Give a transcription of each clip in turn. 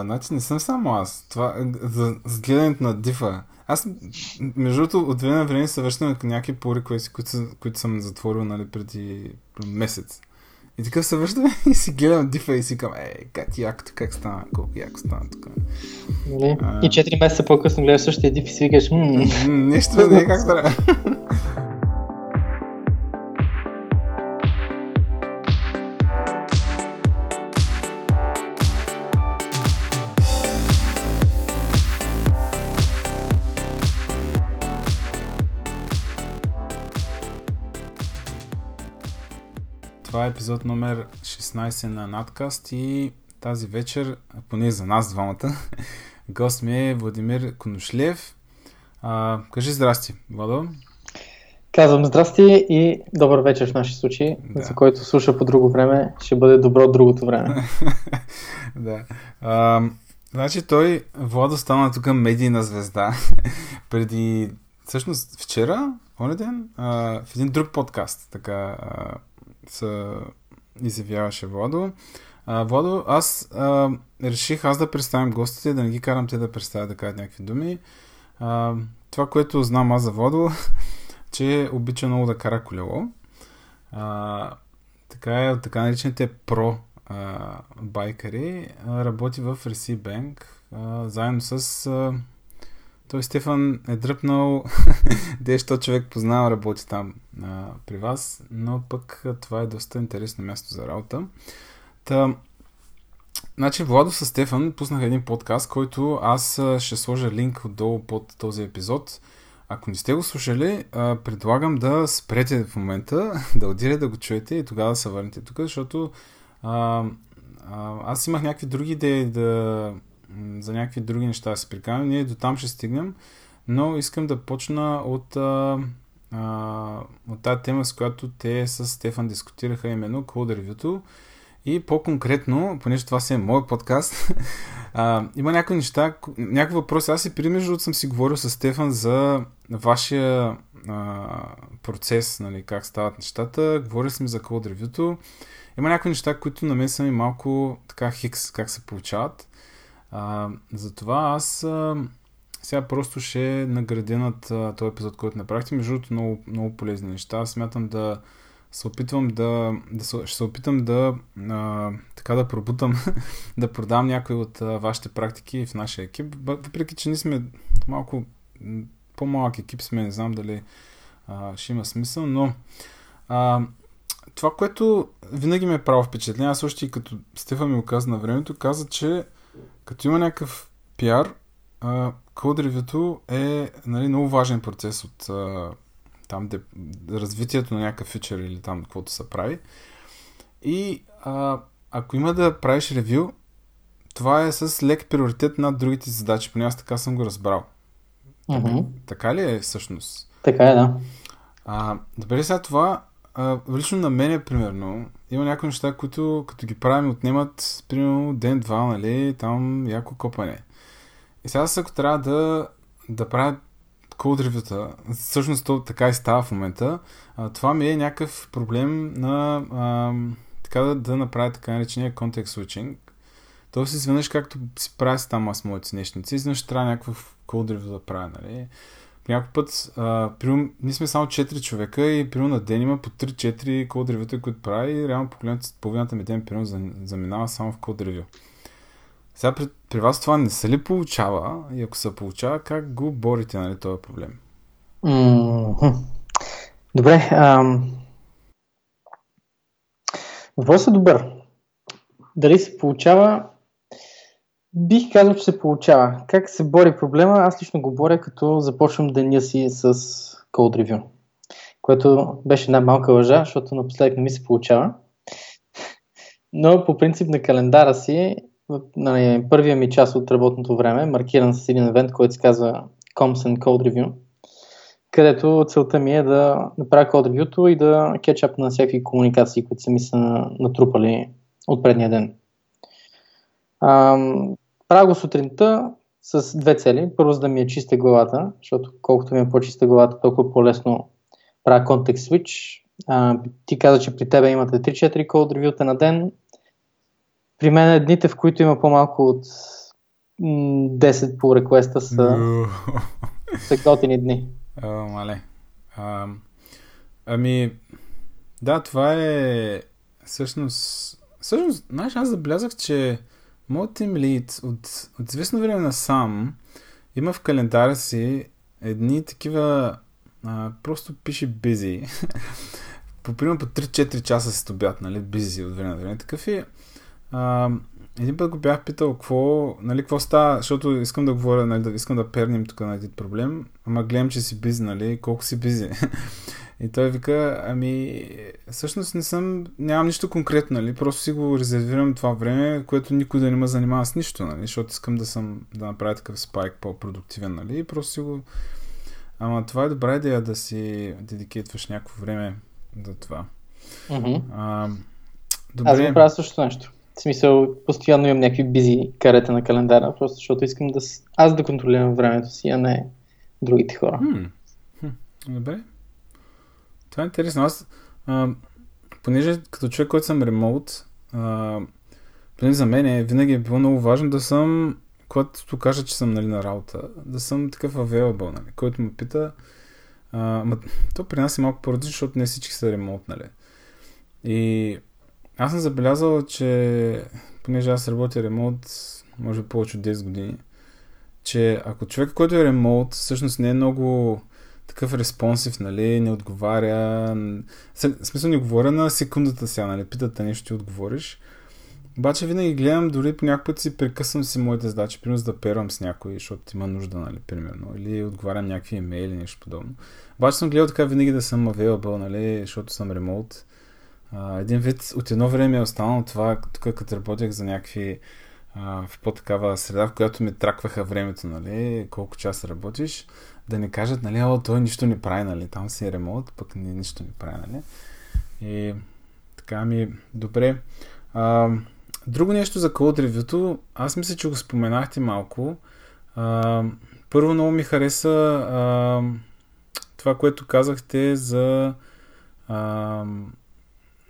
А, значи не съм само аз. Това, за, за гледането на дифа. Аз, между другото, от време на време се връщам към някакви по които, които съм затворил нали, преди месец. И така се връщам и си гледам дифа и си към, ей, как якото, как стана, колко яко стана тук. Нали? И 4 месеца по-късно гледаш същия диф и си викаш, Нещо не е как трябва. епизод номер 16 на Надкаст и тази вечер, поне за нас двамата, гост ми е Владимир Коношлев. А, кажи здрасти, Владо. Казвам здрасти и добър вечер в наши случаи, да. за който слуша по друго време, ще бъде добро другото време. да. А, значи той, Владо стана тук медийна звезда преди, всъщност вчера, оня ден, а, в един друг подкаст, така, се изявяваше Владо. А, Владо, аз а, реших аз да представям гостите, да не ги карам те да представят да кажат някакви думи. А, това, което знам аз за Владо, че обича много да кара колело. А, така е, така наречените про а, байкари. А, работи в Resi Bank а, заедно с а, той Стефан е дръпнал, дещо човек познава, работи там а, при вас, но пък това е доста интересно място за работа. Та, значи Владо с Стефан пуснах един подкаст, който аз ще сложа линк отдолу под този епизод. Ако не сте го слушали, предлагам да спрете в момента, да отидете да го чуете и тогава да се върнете тук, защото а, а, аз имах някакви други идеи да за някакви други неща да се приканим. Ние до там ще стигнем, но искам да почна от, а, а, от тази тема, с която те с Стефан дискутираха именно Code Review-то. И по-конкретно, понеже това си е мой подкаст, а, има някои неща, някои въпроси. Аз и преди между съм си говорил с Стефан за вашия а, процес, нали, как стават нещата. Говорили сме за Code Review-то. Има някои неща, които на мен са ми малко така хикс, как се получават. А, затова аз а, сега просто ще наградя над този епизод, който направихте. Между другото, много, много полезни неща. Аз смятам да се опитвам да, да ще се опитам да а, така да пробутам, да продам някои от а, вашите практики в нашия екип. Въпреки, че ние сме малко по-малък екип сме, не знам дали а, ще има смисъл, но а, това, което винаги ме е право впечатление, аз още и като Стефан ми го каза на времето, каза, че като има някакъв пиар, код ревюто е нали, много важен процес от а, там де, развитието на някакъв фичър или там каквото се прави. И а, ако има да правиш ревю, това е с лек приоритет над другите задачи, поне аз така съм го разбрал. Mm-hmm. Така ли е всъщност? Така е, да. А, добре, сега това, а, лично на мен, примерно, има някои неща, които като ги правим отнемат примерно ден-два, нали, там яко копане. И сега ако трябва да, да правя код ревюта, всъщност то така и става в момента, а, това ми е някакъв проблем на а, така да, да направя така наречения контекст switching. Тоест изведнъж както си правя си там аз моите нещници, изведнъж трябва някакъв код ревю да правя, нали някой път, а, прием, ние сме само 4 човека и примерно на ден има по 3-4 код ревюта, които прави и реално погледнато половината ми ден примерно заминава само в код ревю. Сега при, при вас това не се ли получава и ако се получава, как го борите, нали, този проблем? Mm-hmm. Добре. Ам... Въпросът е добър. Дали се получава? Бих казал, че се получава. Как се бори проблема? Аз лично го боря, като започвам деня си с Code Review, което беше една малка лъжа, защото напоследък не ми се получава. Но по принцип на календара си, на първия ми час от работното време, маркиран с един евент, който се казва Comms and Code Review, където целта ми е да направя Code Review и да кетчап на всякакви комуникации, които са ми са натрупали от предния ден. Го сутринта с две цели. Първо, за да ми е чиста главата, защото колкото ми е по-чиста главата, толкова по-лесно правя контекст switch. А, ти каза, че при тебе имате 3-4 код ревюта на ден. При мен е дните, в които има по-малко от 10 по реквеста са, са готини дни. О, мале. А, ами, да, това е всъщност... Всъщност, знаеш, аз забелязах, че моят Team от, от известно време на сам има в календара си едни такива а, просто пише busy. по примерно по 3-4 часа се обяд, нали, busy от време на време. Такъв е. А, един път го бях питал какво, нали, какво става, защото искам да говоря, нали, да, искам да пернем тук на един проблем, ама гледам, че си бизи, нали, колко си бизи. И той вика, ами, всъщност не съм, нямам нищо конкретно, нали, просто си го резервирам това време, което никой да не ме занимава с нищо, нали, защото искам да съм, да направя такъв спайк по-продуктивен, нали, и просто си го... Ама това е добра идея да си дедикейтваш някакво време за това. Mm-hmm. А, добре. Аз го правя също нещо. В смисъл, постоянно имам някакви бизи карета на календара, просто защото искам да аз да контролирам времето си, а не другите хора. Хм. Хм. Добре. Това е интересно. Аз, а, понеже като човек, който съм ремоут, а, поне за мен е, винаги е било много важно да съм, когато кажа, че съм нали, на работа, да съм такъв available, нали, който ме пита. А, ма, то при нас е малко по защото не всички са ремоут, нали. И аз съм забелязал, че понеже аз работя ремонт, може би повече от 10 години, че ако човек, който е ремонт, всъщност не е много такъв респонсив, нали, не отговаря, в смисъл не говоря на секундата сега, нали, питате нещо, ти отговориш. Обаче винаги гледам, дори по някакъв път си прекъсвам си моите задачи, примерно за да первам с някой, защото има нужда, нали, примерно, или отговарям някакви имейли, нещо подобно. Обаче съм гледал така винаги да съм available, нали, защото съм ремонт един вид от едно време е останало това, тук като работех за някакви а, в по-такава среда, в която ми тракваха времето, нали, колко часа работиш, да не кажат, нали, о, той нищо не прави, нали, там си е ремонт, пък не, нищо не прави, нали. И така ми, добре. А, друго нещо за Code Review, аз мисля, че го споменахте малко. А, първо много ми хареса а, това, което казахте за а,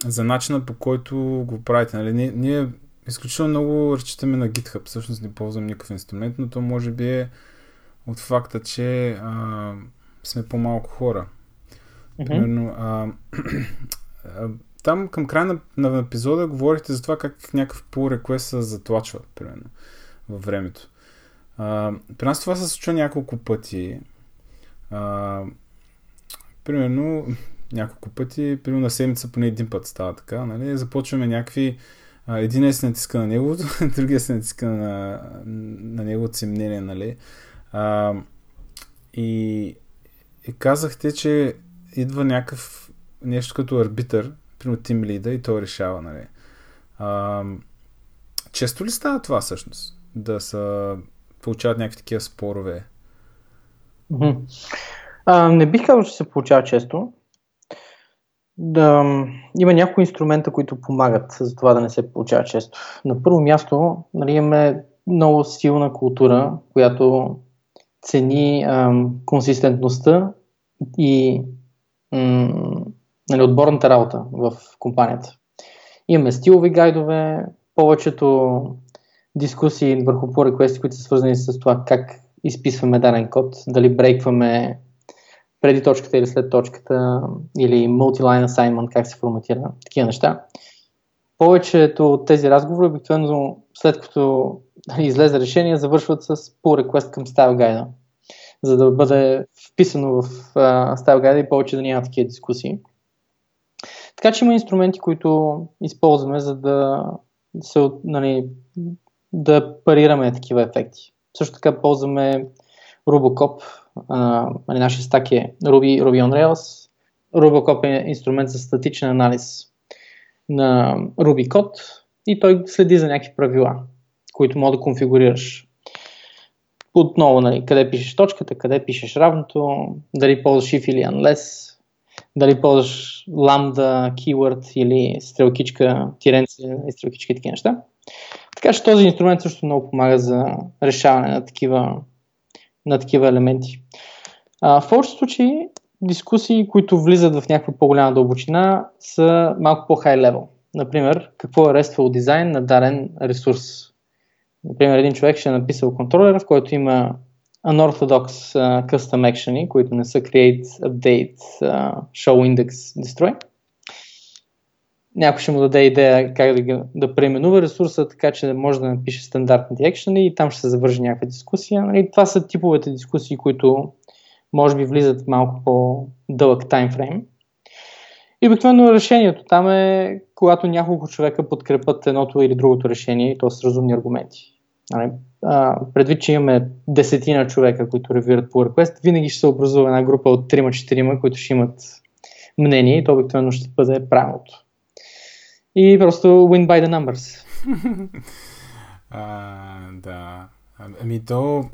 за начина по който го правите. Нали? Ние, ние изключително много разчитаме на GitHub, всъщност не ползвам никакъв инструмент, но то може би е от факта, че а, сме по-малко хора. Mm-hmm. Примерно, а, а, там към края на, на епизода говорихте за това как някакъв pull request се затлачва, примерно, във времето. А, при нас това се случва няколко пъти. А, примерно, няколко пъти, примерно на седмица поне един път става така, нали? Започваме някакви един е се натиска на неговото, другия се натиска на, на неговото си мнение, нали? А, и, и казахте, че идва някакъв нещо като арбитър, примерно тим лида и той решава, нали? А, често ли става това всъщност? Да са получават някакви такива спорове? А, не бих казал, че се получава често да, има някои инструмента, които помагат за това да не се получава често. На първо място нали, имаме много силна култура, която цени ам, консистентността и м, нали, отборната работа в компанията. Имаме стилови гайдове, повечето дискусии върху по реквести, които са свързани с това как изписваме даден код, дали брейкваме преди точката или след точката, или multi-line assignment, как се форматира, такива неща. Повечето от тези разговори, обикновено след като излезе решение, завършват с pull request към style guide, за да бъде вписано в uh, style guide и повече да няма такива дискусии. Така че има инструменти, които използваме, за да, се, нали, да парираме такива ефекти. Също така ползваме Rubocop, а, нали, нашия стак е Ruby, Ruby on Rails. Rubocop е инструмент за статичен анализ на Ruby код и той следи за някакви правила, които може да конфигурираш. Отново, нали, къде пишеш точката, къде пишеш равното, дали ползваш if или unless, дали ползваш lambda, keyword или стрелкичка, тиренце и стрелкичка и такива неща. Така че този инструмент също много помага за решаване на такива на такива елементи. А, в повечето случаи дискусии, които влизат в някаква по-голяма дълбочина, са малко по-хай левел. Например, какво е RESTful дизайн на даден ресурс. Например, един човек ще е написал контролер, в който има unorthodox uh, custom action, които не са create, update, uh, show index, destroy. Някой ще му даде идея как да, да преименува ресурса, така че може да напише стандартните екшени и там ще се завърши някаква дискусия. Нали? Това са типовете дискусии, които може би влизат малко по-дълъг таймфрейм. И обикновено решението там е, когато няколко човека подкрепят едното или другото решение, то с разумни аргументи. Нали? А, предвид, че имаме десетина човека, които ревират по request, винаги ще се образува една група от 3-4, които ще имат мнение и то обикновено ще бъде правилното. И просто win by the numbers. а, да. Ами то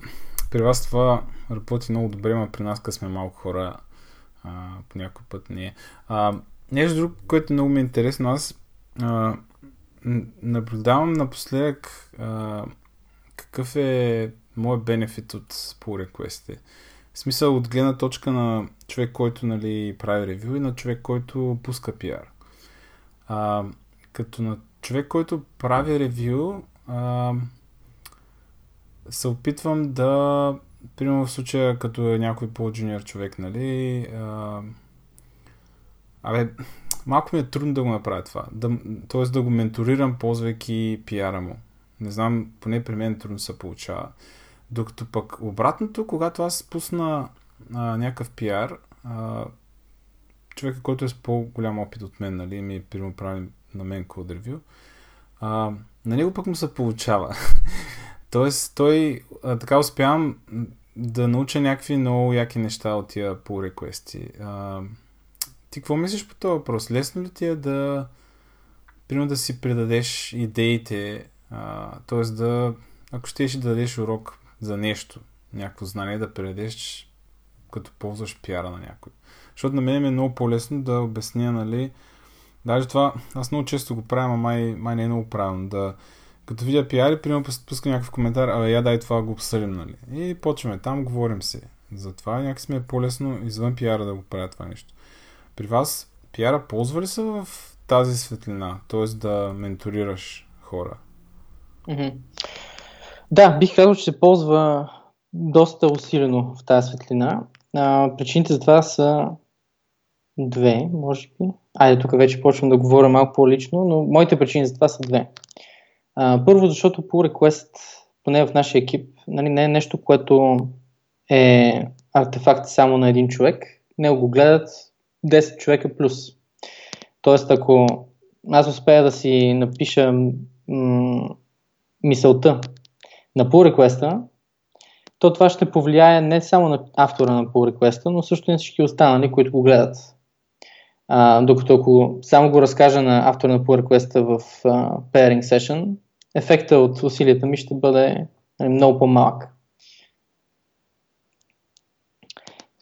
при вас това работи много добре, но при нас, къде сме малко хора, а, по някой път не е. А, нещо друго, което много ми е интересно, аз а, наблюдавам напоследък а, какъв е моят бенефит от pull request В смисъл от гледна точка на човек, който нали, прави ревю и на човек, който пуска PR. А, като на човек, който прави ревю, а, се опитвам да, примерно в случая, като е някой по-джуниор човек, нали, а, абе, малко ми е трудно да го направя това. Да, тоест да го менторирам, ползвайки пиара му. Не знам, поне при мен трудно се получава. Докато пък обратното, когато аз пусна а, някакъв пиар, а, човека, който е с по-голям опит от мен, нали, ми примерно прави на мен код ревю, а, на него пък му се получава. Тоест, той а, така успявам да науча някакви много яки неща от тия по реквести. ти какво мислиш по този въпрос? Лесно ли ти е да, примерно да си предадеш идеите, т.е. да, ако щеш да дадеш урок за нещо, някакво знание да предадеш като ползваш пиара на някой. Защото на мен е много по-лесно да обясня, нали, даже това, аз много често го правя, а май, май не е много правилно, да, като видя пиари, примерно пуска някакъв коментар, а я дай това го обсъдим, нали? И почваме там, говорим си. Затова някакси ми е по-лесно извън пиара да го правя това нещо. При вас пиара ползва ли се в тази светлина? Т.е. да менторираш хора? Да, бих казал, че се ползва доста усилено в тази светлина. А, причините за това са две, може би. Айде, тук вече почвам да говоря малко по-лично, но моите причини за това са две. А, първо, защото pull request, поне в нашия екип, нали, не е нещо, което е артефакт само на един човек. Не го гледат 10 човека плюс. Тоест, ако аз успея да си напиша м- мисълта на pull request то това ще повлияе не само на автора на pull request но също и на всички останали, които го гледат. А, докато ако само го разкажа на автора на pull request в а, pairing session, ефекта от усилията ми ще бъде нали, много по-малък.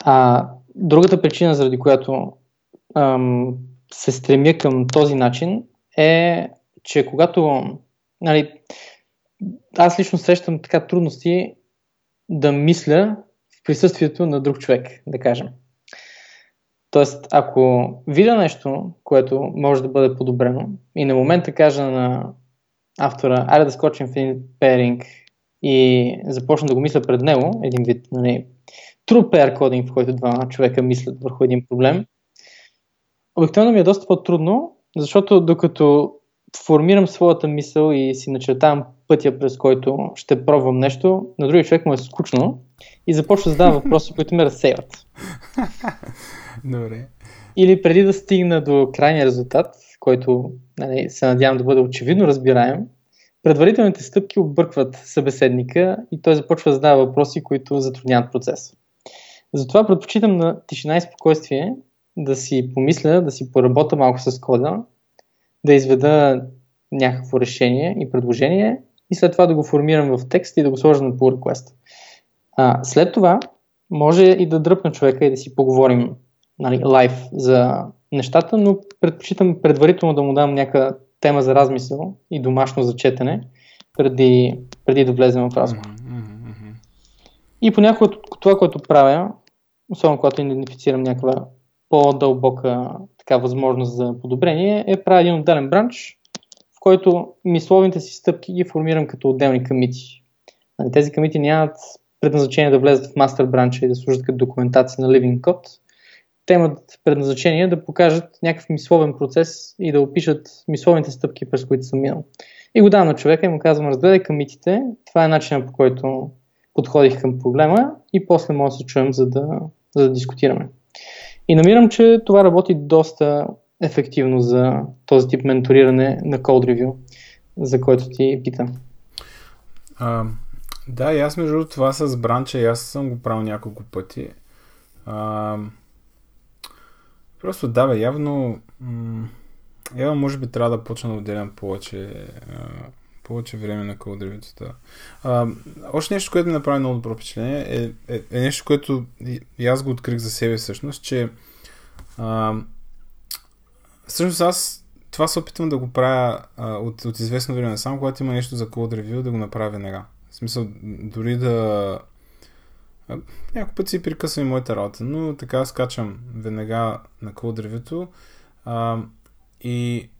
А, другата причина, заради която ам, се стремя към този начин е, че когато нали, аз лично срещам така трудности да мисля в присъствието на друг човек, да кажем. Тоест, ако видя нещо, което може да бъде подобрено и на момента кажа на автора, айде да скочим в един пейринг и започна да го мисля пред него, един вид, нали, true pair кодинг, в който два човека мислят върху един проблем, обикновено ми е доста по-трудно, защото докато формирам своята мисъл и си начертавам пътя, през който ще пробвам нещо, на другия човек му е скучно и започва да задава въпроси, които ме разсейват. Добре. Или преди да стигна до крайния резултат, който нали, се надявам да бъде очевидно разбираем, предварителните стъпки объркват събеседника и той започва да задава въпроси, които затрудняват процеса. Затова предпочитам на тишина и спокойствие да си помисля, да си поработя малко с кода, да изведа някакво решение и предложение и след това да го формирам в текст и да го сложа на pull request. А, след това може и да дръпна човека и да си поговорим нали, лайв за нещата, но предпочитам предварително да му дам някаква тема за размисъл и домашно за четене, преди, преди да влезем в разговор. Mm-hmm. И понякога това, което правя, особено когато идентифицирам някаква по-дълбока така възможност за подобрение, е правя един отделен бранч, който мисловните си стъпки ги формирам като отделни камити. Нали, тези камити нямат предназначение да влезат в мастер бранча и да служат като документация на Living Code. Те имат предназначение да покажат някакъв мисловен процес и да опишат мисловните стъпки, през които съм минал. И го давам на човека и му казвам, разгледай камитите, това е начинът по който подходих към проблема и после може да се чуем, за да, за да дискутираме. И намирам, че това работи доста ефективно за този тип менториране на Code Review, за който ти питам. А, да, и аз между това с бранча, и аз съм го правил няколко пъти. А, просто да, бе, явно явно може би трябва да почна да отделям повече а, повече време на кълдревицата. още нещо, което ми направи много добро впечатление е, е, е нещо, което и аз го открих за себе всъщност, че а, всъщност аз това се опитвам да го правя а, от, от известно време само, когато има нещо за Code Review, да го направя веднага. В смисъл, дори да... Някой път си прикъсвам и моята работа, но така скачам веднага на Code Review-то а, и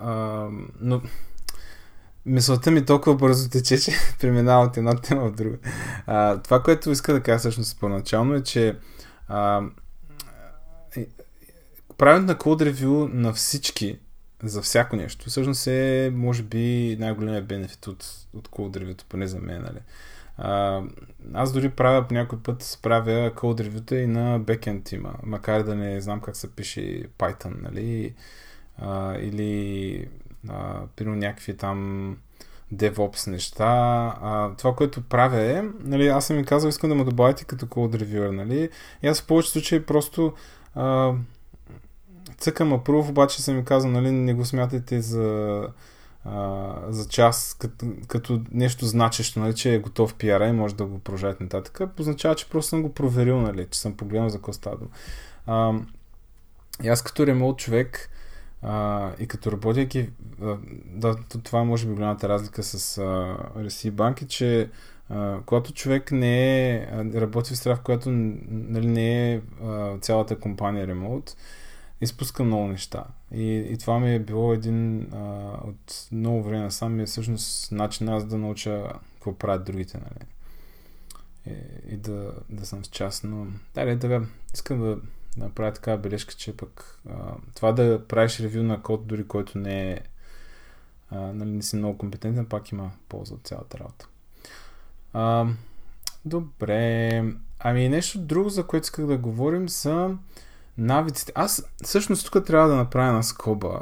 а, но мисълта ми толкова бързо тече, че преминава от една тема в друга. А, това, което иска да кажа всъщност първоначално е, че а, правенето на Code Review на всички, за всяко нещо, всъщност е, може би, най-големият бенефит от, от Code Review, поне за мен, нали. А, аз дори правя по някой път правя Code Review и на backend тима, макар да не знам как се пише Python, нали, а, или а, примерно някакви там DevOps неща. А, това, което правя е, нали, аз съм ми казал, искам да ме добавите като code reviewer, нали, и аз в повечето случаи просто а, цъкам approve, обаче съм ми казал, нали, не го смятайте за а, за час като, като нещо значещо, нали, че е готов PR и може да го продължавате нататък, означава, че просто съм го проверил, нали, че съм погледнал за какво става. И аз като ремонт човек, а, и като работейки, да, това може би голямата разлика с а, Реси банки, че а, когато човек не е, работи в страна, в която нали, не е а, цялата компания ремонт, изпуска много неща. И, и това ми е било един а, от много време сам ми е всъщност начин аз да науча какво правят другите. Нали. И, и да, да съм с част. Но да, да, искам да направя така бележка, че пък а, това да правиш ревю на код, дори който не е а, нали, не си много компетентен, пак има полза от цялата работа. А, добре. Ами нещо друго, за което исках да говорим са навиците. Аз всъщност тук трябва да направя една скоба,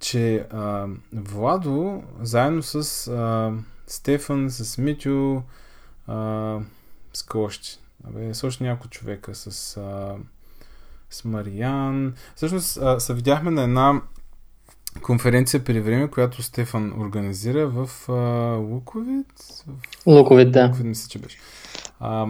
че а, Владо, заедно с а, Стефан, с Митю, а, с Кощи, Абе, също няколко човека, с а, с Мариан. Всъщност се видяхме на една конференция при време, която Стефан организира в а, Луковит. Луковит, да. Луковит, мисля, че беше. А,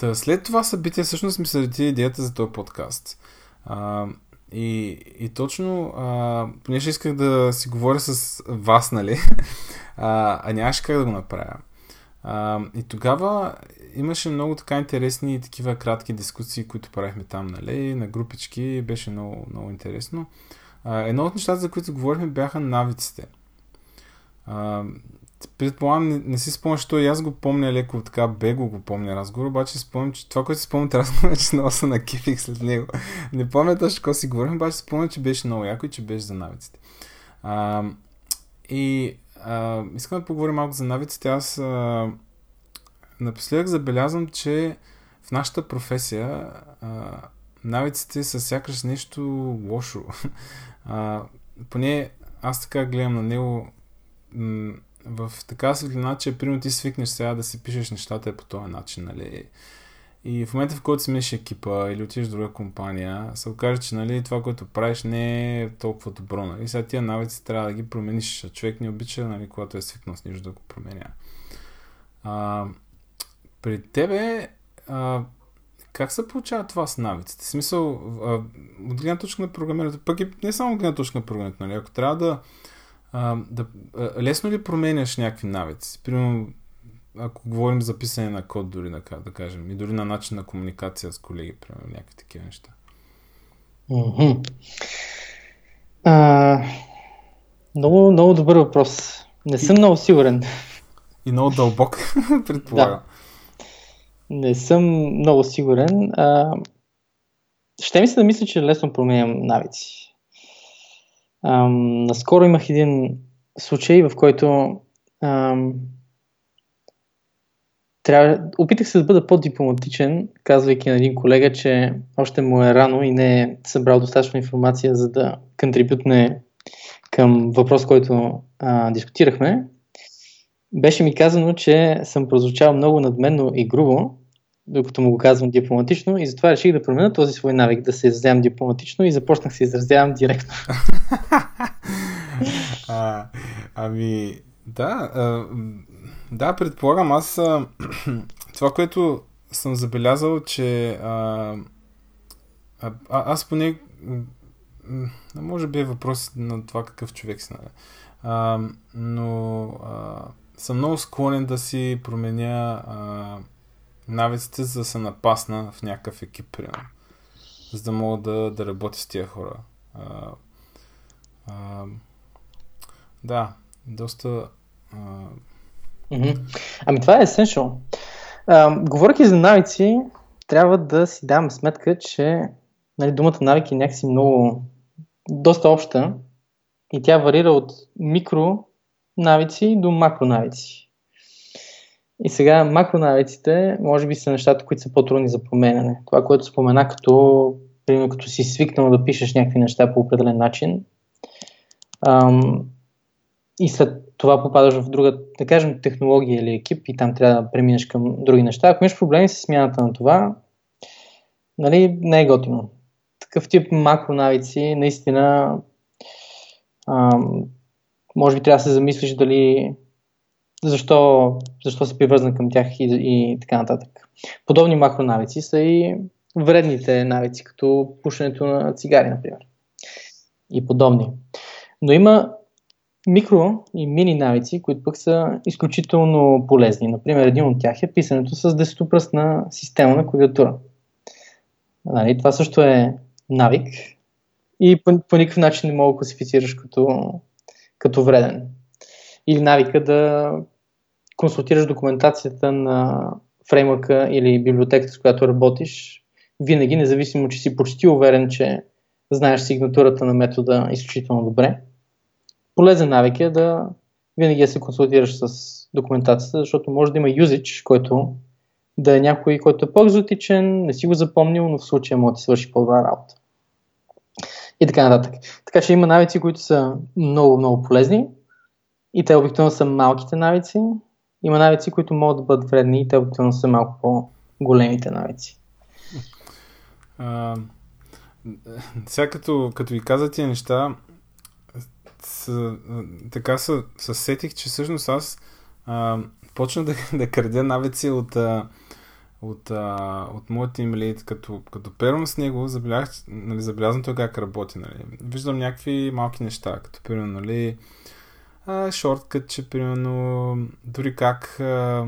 та след това събитие всъщност ми се роди идеята за този подкаст. А, и, и точно, а, понеже исках да си говоря с вас, нали, а, а нямаше как да го направя. А, и тогава имаше много така интересни такива кратки дискусии, които правихме там, нали, на групички, беше много, много интересно. А, едно от нещата, за които говорихме, бяха навиците. А, предполагам, не, не си спомняш, що и аз го помня леко така бего го помня разговор, обаче спомням, че това, което си спомням разговора, че много се накипих след него. Не помня точно какво си говорихме, обаче спомням, че беше много яко и че беше за навиците. А, и а, искам да поговорим малко за навиците. Аз а, напоследък забелязвам, че в нашата професия а, навиците са сякаш нещо лошо. А, поне аз така гледам на него в така светлина, че примерно ти свикнеш сега да си пишеш нещата по този начин, нали? И в момента, в който смениш екипа или отидеш в друга компания, се окаже, че нали, това, което правиш, не е толкова добро. Нали? Сега тия навици трябва да ги промениш. Човек не обича, нали, когато е свикнал с нищо да го променя. А, при тебе, а, как се получава това с навиците? В смисъл, а, от гледна точка на програмирането, пък и не само от гледна точка на програмирането, нали? Ако трябва да, а, да а, лесно ли променяш някакви навици? Примерно, ако говорим за писане на код, дори да, да кажем, и дори на начин на комуникация с колеги, примерно, някакви такива неща. Mm-hmm. А, Много, много добър въпрос. Не съм много сигурен. И много дълбок, предполагам. Да. Не съм много сигурен. А, ще ми се да мисля, че лесно променям навици. Ам, наскоро имах един случай, в който ам, трябва, опитах се да бъда по-дипломатичен, казвайки на един колега, че още му е рано и не е събрал достатъчно информация, за да контрибютне към въпрос, който а, дискутирахме. Беше ми казано, че съм прозвучал много надменно и грубо, докато му го казвам дипломатично и затова реших да променя този свой навик да се изразявам дипломатично и започнах се изразявам директно. а, ами, да, а, да, предполагам, аз а, това, което съм забелязал, че а, а, аз поне може би е въпрос на това какъв човек си? А, но а, съм много склонен да си променя а, навиците, за да се напасна в някакъв екип, примерно. За да мога да, да работя с тия хора. А, а, да, доста. А... Mm-hmm. Ами това е essential. говоряки за навици, трябва да си давам сметка, че нали, думата навик е някакси много доста обща и тя варира от микро навици до макро навици. И сега макронавиците, може би са нещата, които са по-трудни за променяне. Това, което спомена като, примерно, като си свикнал да пишеш някакви неща по определен начин, ам, и след това попадаш в друга, да кажем, технология или екип и там трябва да преминеш към други неща. Ако имаш проблеми с смяната на това, нали, не е готино. Такъв тип макронавици наистина ам, може би трябва да се замислиш дали защо, защо се привързна към тях и, и така нататък. Подобни макронавици са и вредните навици, като пушенето на цигари, например. И подобни. Но има микро и мини навици, които пък са изключително полезни. Например, един от тях е писането с десетопръстна система на клавиатура. Нали, това също е навик и по, по никакъв начин не мога да класифицираш като, като вреден. Или навика да консултираш документацията на фреймворка или библиотеката, с която работиш, винаги, независимо, че си почти уверен, че знаеш сигнатурата на метода изключително добре. Полезен навик е да винаги да се консултираш с документацията, защото може да има юзич, който да е някой, който е по-екзотичен, не си го запомнил, но в случая може да ти свърши по-добра работа. И така нататък. Така че има навици, които са много, много полезни и те обикновено са малките навици, има навици, които могат да бъдат вредни и те обикновено са малко по-големите навици. А, сега като, като ви каза тия неща, с, така се сетих, че всъщност аз а, почна да, да крадя навици от, а, от, а, от моят имлит, като, като первам с него, забелязах, нали, той как работи. Нали. Виждам някакви малки неща, като примерно, нали, шорткът, че примерно дори как, а,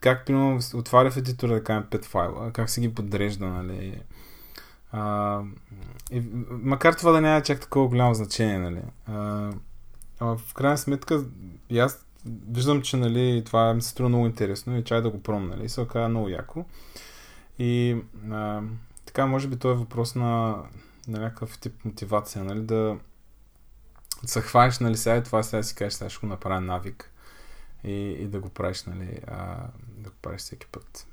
как примерно отваря в едитора да кажем 5 файла, как се ги подрежда, нали. А, и, макар това да няма чак такова голямо значение, нали. А, а в крайна сметка, аз виждам, че нали, това ми се струва много интересно и чай да го пробвам, нали, се оказа много яко. И а, така, може би това е въпрос на, на някакъв тип мотивация, нали, да, се хванеш, нали, сега и това сега си кажеш, сега ще го направя навик и, и да го правиш, нали, а, да го правиш всеки път.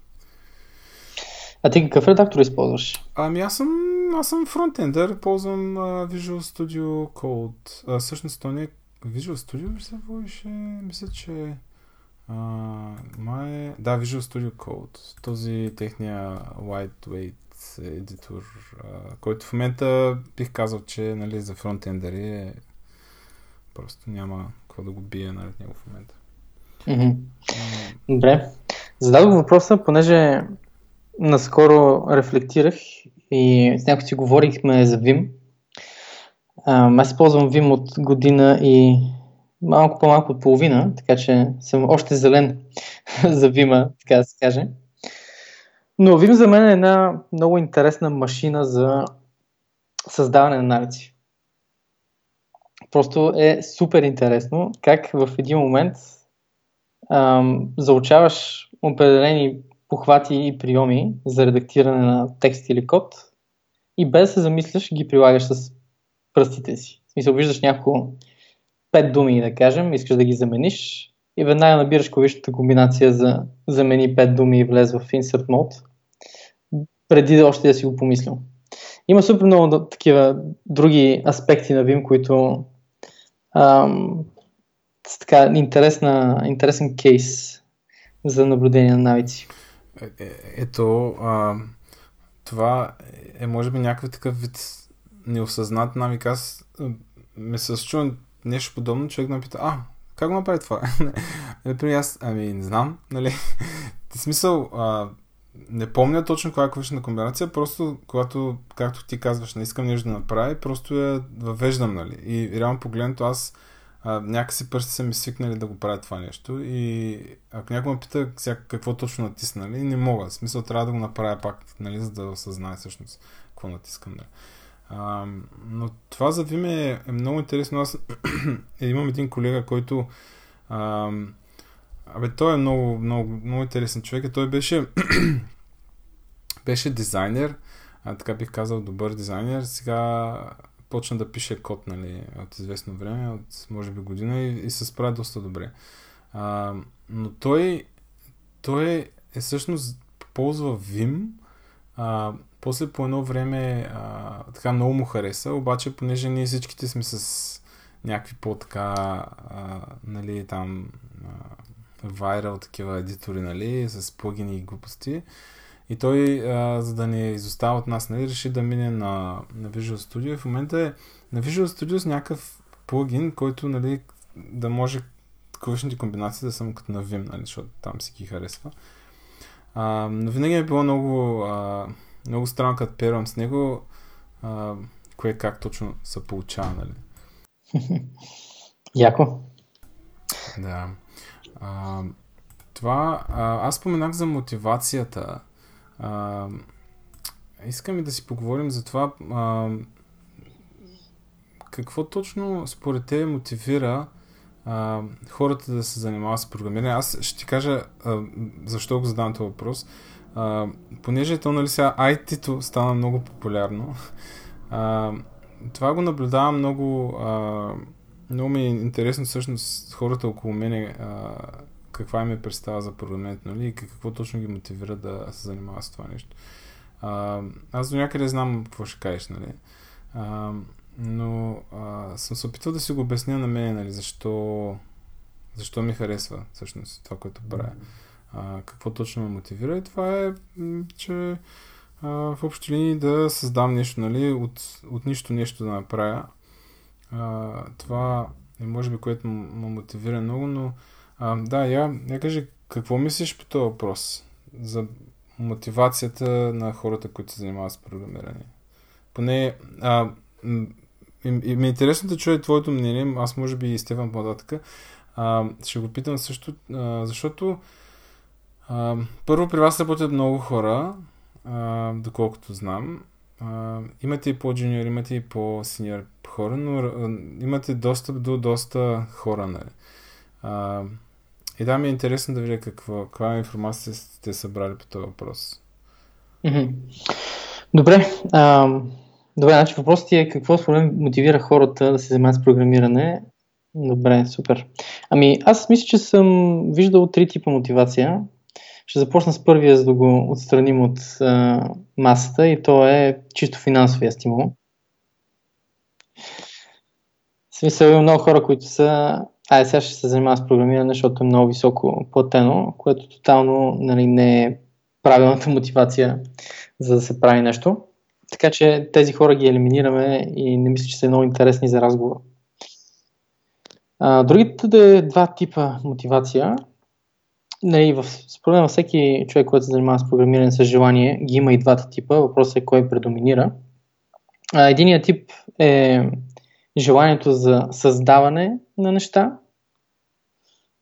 А ти какъв редактор използваш? Ами аз съм, аз съм фронтендър, ползвам uh, Visual Studio Code. А, всъщност то не е Visual Studio се водише, мисля, че uh, май... Да, Visual Studio Code. Този техния lightweight едитор, който в момента бих казал, че нали, за фронтендъри е Просто няма какво да го бие нали, него в момента. Mm-hmm. Добре. Зададох въпроса, понеже наскоро рефлектирах и с някой си говорихме за Vim. А, аз използвам Vim от година и малко по-малко от половина, така че съм още зелен за Vim, така да се каже. Но Vim за мен е една много интересна машина за създаване на навици. Просто е супер интересно как в един момент ам, заучаваш определени похвати и приеми за редактиране на текст или код и без да се замисляш ги прилагаш с пръстите си. В смисъл, виждаш няколко пет думи, да кажем, искаш да ги замениш и веднага набираш клавишната комбинация за замени пет думи и влез в Insert Mode, преди още да си го помислил. Има супер много такива други аспекти на Vim, които ам, така интересна, интересен кейс за наблюдение на навици. Е, е, ето, а, това е може би някакъв такъв вид неосъзнат навик. Аз ме се чувам нещо подобно, човек ме пита, а, как го направи това? Например, аз, ами, не знам, нали? В смисъл, а, не помня точно коя е на комбинация, просто когато, както ти казваш, не искам нещо да направя, просто я въвеждам, нали? И реално погледнато аз а, някакси пръсти са ми свикнали да го правя това нещо и ако някой ме пита сега, какво точно натисна, нали, не мога. В смисъл трябва да го направя пак, нали, за да осъзнае всъщност какво натискам. Нали. А, но това за Vim е, е много интересно. Аз имам един колега, който а, Абе, той е много, много, много интересен човек. Той беше, беше дизайнер, а, така бих казал добър дизайнер. Сега почна да пише код, нали, от известно време, от може би година и, и се справя доста добре. А, но той, той е всъщност ползва Vim, а, после по едно време а, така много му хареса, обаче понеже ние всичките сме с някакви по-така, а, нали, там а, вайрал такива едитори, нали, с плагини и глупости. И той, а, за да не изостава от нас, нали, реши да мине на, на Visual Studio. И в момента е на Visual Studio с някакъв плагин, който нали, да може клавишните комбинации да са като на Vim, нали, защото там си ги харесва. А, но винаги е било много, а, много странно, като первам с него, а, кое как точно се получава, нали. Яко. Да. А, това, а, аз споменах за мотивацията. А, искам и да си поговорим за това а, какво точно според те мотивира а, хората да се занимават с програмиране. Аз ще ти кажа а, защо го задавам този въпрос. А, понеже то, нали сега, IT-то стана много популярно. А, това го наблюдавам много а, много ми е интересно всъщност хората около мене а, каква им е представа за програмирането, нали, и какво точно ги мотивира да се занимава с това нещо. А, аз до някъде знам какво ще кажеш, нали. А, но а, съм се опитал да си го обясня на мен, нали, защо, защо ми харесва всъщност това, което правя. А, какво точно ме мотивира и това е, че а, в общи линии да създам нещо, нали, от, от нищо нещо да направя а, това е може би което ме мотивира много, но а, да, я, я кажи какво мислиш по този въпрос за мотивацията на хората, които се занимават с програмиране? Поне а, и, и ми е интересно да чуя твоето мнение, аз може би и Стефан по-нататък. ще го питам също, а, защото а, първо при вас работят много хора, а, доколкото знам. Имате и по-джуниор, имате и по-синьор хора, но имате достъп до доста хора. Нали? А, и да, ми е интересно да видя какво, каква информация сте събрали по този въпрос. Добре. А, добре, значи въпросът е какво според мотивира хората да се занимават с програмиране. Добре, супер. Ами аз мисля, че съм виждал три типа мотивация. Ще започна с първия, за да го отстраним от а, масата и то е чисто финансовия стимул. В смисъл има много хора, които са ай, сега ще се занимава с програмиране, защото е много високо платено, което тотално нали, не е правилната мотивация за да се прави нещо. Така че тези хора ги елиминираме и не мисля, че са много интересни за разговор. А, другите два типа мотивация нали, в, според мен всеки човек, който се занимава с програмиране с желание, ги има и двата типа. Въпросът е кой предоминира. Единият тип е желанието за създаване на неща,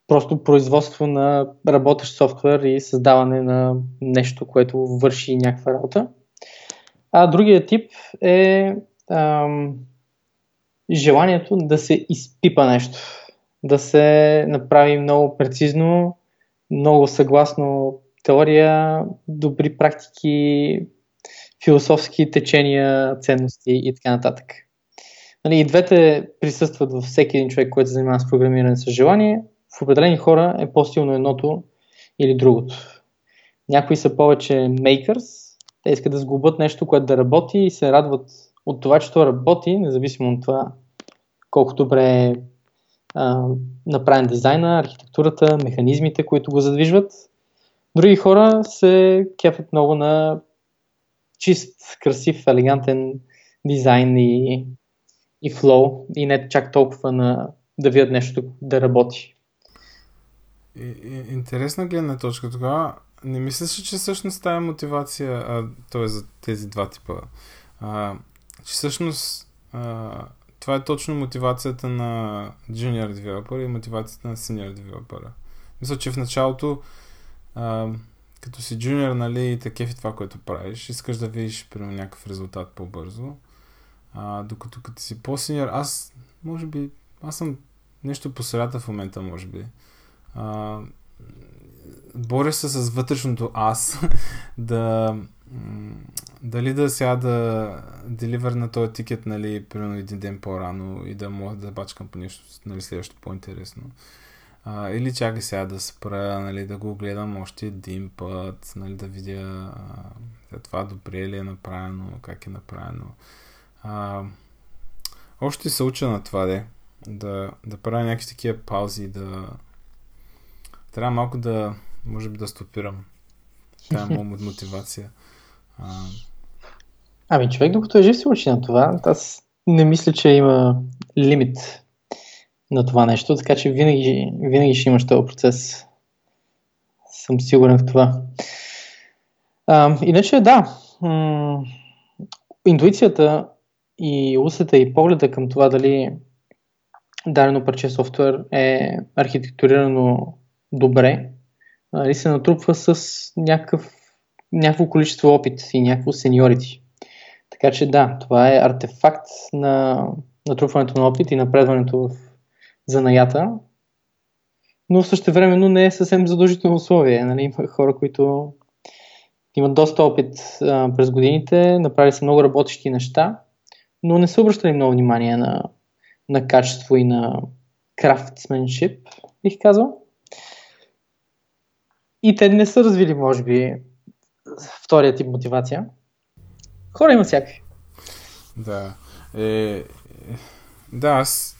просто производство на работещ софтуер и създаване на нещо, което върши някаква работа. А другият тип е ам, желанието да се изпипа нещо, да се направи много прецизно, много съгласно теория, добри практики, философски течения, ценности и така нататък. Нали, и двете присъстват във всеки един човек, който се занимава с програмиране с желание. В определени хора е по-силно едното или другото. Някои са повече makers, те искат да сглобят нещо, което да работи и се радват от това, че то работи, независимо от това колко добре е направен дизайна, архитектурата, механизмите, които го задвижват. Други хора се кефят много на чист, красив, елегантен дизайн и, и флоу и не чак толкова на да видят нещо да работи. Интересна гледна точка. Тогава не мислиш, че всъщност тази мотивация, а, т.е. за тези два типа, а, че всъщност а, това е точно мотивацията на junior developer и мотивацията на senior developer. Мисля, че в началото а, като си джуниор, нали, и такъв и това, което правиш, искаш да видиш примерно някакъв резултат по-бързо. А, докато като си по-синьор, аз, може би, аз съм нещо по средата в момента, може би. А, боря се с вътрешното аз да дали да сега да деливър на този тикет, нали, примерно един ден по-рано и да мога да бачкам по нещо, нали, следващо по-интересно. А, или чакай сега да спра, нали, да го гледам още един път, нали, да видя а, това добре ли е направено, как е направено. А, още се уча на това, де, да, да правя някакви такива паузи, да трябва малко да, може би да стопирам. Това е моят мотивация. Ами човек, докато е жив, се учи на това. Аз не мисля, че има лимит на това нещо, така че винаги, винаги ще имаш този процес. Съм сигурен в това. А, иначе да, м- интуицията и усета и погледа към това дали дадено парче софтуер е архитектурирано добре, нали, се натрупва с някакъв, някакво количество опит и някакво сеньорити. Така че да, това е артефакт на натрупването на опит и напредването в занаята, но също времено не е съвсем задължително условие. Нали? Има хора, които имат доста опит а, през годините, направили са много работещи неща, но не са обръщали много внимание на, на качество и на крафтсменшип, бих казал. И те не са развили, може би, втория тип мотивация. Хора има всякакви. Да. Е, да, аз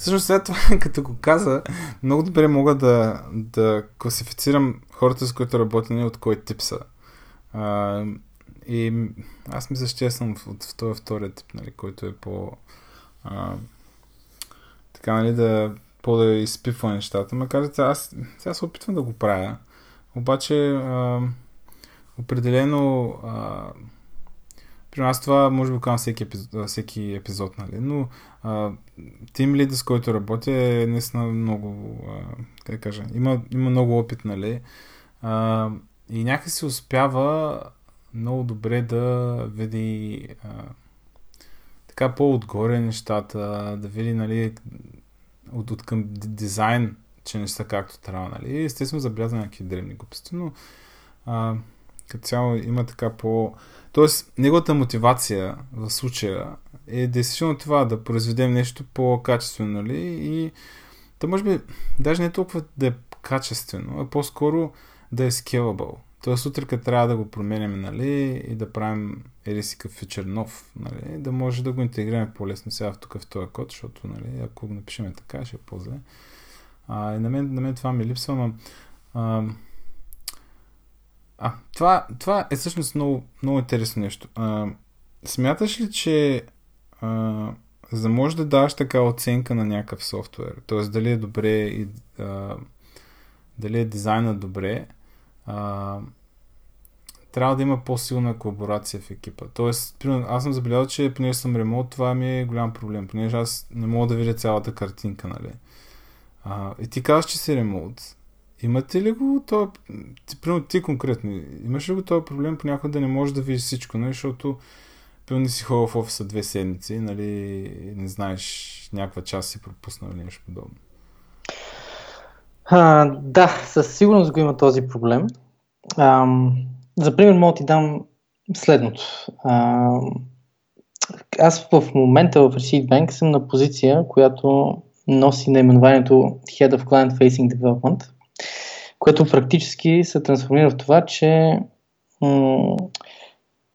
Всъщност след това, като го каза, много добре мога да, да класифицирам хората, с които работя, от кой тип са. А, и аз мисля, че съм от, този втория тип, нали, който е по... А, така, нали, да по-да изпипва нещата. Макар че аз сега се опитвам да го правя. Обаче а, определено а, при нас това може би казвам всеки епизод, всеки епизод нали? но тим лида, с който работя е наистина много, а, как да кажа, има, има много опит, нали? А, и някакси успява много добре да види а, така по-отгоре нещата, да види, нали, от, от към дизайн, че не са както трябва, нали? Естествено забелязва някакви древни глупости, но а, като цяло има така по... Тоест, неговата мотивация в случая е действително това да произведем нещо по-качествено, нали? И да може би, даже не толкова да е качествено, а по-скоро да е scalable. Тоест, утре като трябва да го променяме, нали, и да правим еди си фичър нов, нали, да може да го интегрираме по-лесно сега в тук в този код, защото, нали, ако го напишем така, ще е по-зле. А, и на мен, на мен това ми липсва, но а, това, това е всъщност много, много интересно нещо. А, смяташ ли, че а, за да можеш да даваш така оценка на някакъв софтуер, т.е. дали е добре и а, дали е дизайнът добре, а, трябва да има по-силна колаборация в екипа. Тоест, аз съм забелязал, че понеже съм ремонт, това ми е голям проблем, понеже аз не мога да видя цялата картинка, нали? А, и ти казваш, че си ремонт. Имате ли го това, ти, примерно ти конкретно, имаш ли го този проблем понякога да не можеш да видиш всичко, нали? защото не си ходил в офиса две седмици, нали, не знаеш някаква част си пропуснал или нещо подобно. А, да, със сигурност го има този проблем. А, за пример мога ти дам следното. А, аз в момента в Receipt Bank съм на позиция, която носи наименованието Head of Client Facing Development, което практически се трансформира в това, че м-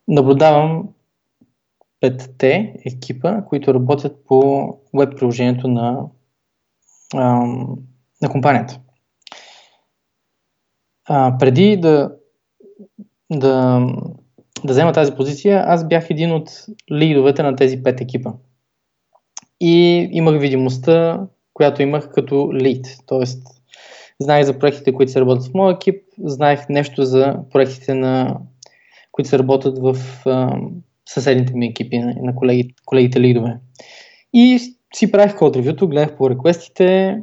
наблюдавам петте екипа, които работят по веб приложението на, на компанията. А, преди да, да, да взема тази позиция, аз бях един от лидовете на тези пет екипа. И имах видимостта, която имах като лид. Тоест, знаех за проектите, които се работят в моя екип, знаех нещо за проектите, на, които се работят в а, съседните ми екипи, на колегите, колегите лидове. И си правих код ревюто, гледах по реквестите,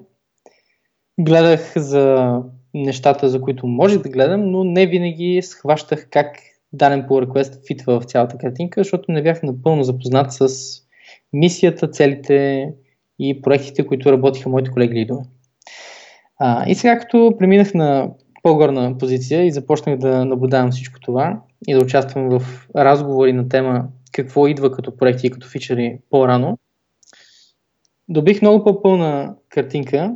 гледах за нещата, за които може да гледам, но не винаги схващах как даден по request фитва в цялата картинка, защото не бях напълно запознат с мисията, целите и проектите, които работиха моите колеги лидове. А, и сега като преминах на по-горна позиция и започнах да наблюдавам всичко това и да участвам в разговори на тема какво идва като проекти и като фичери по-рано, добих много по-пълна картинка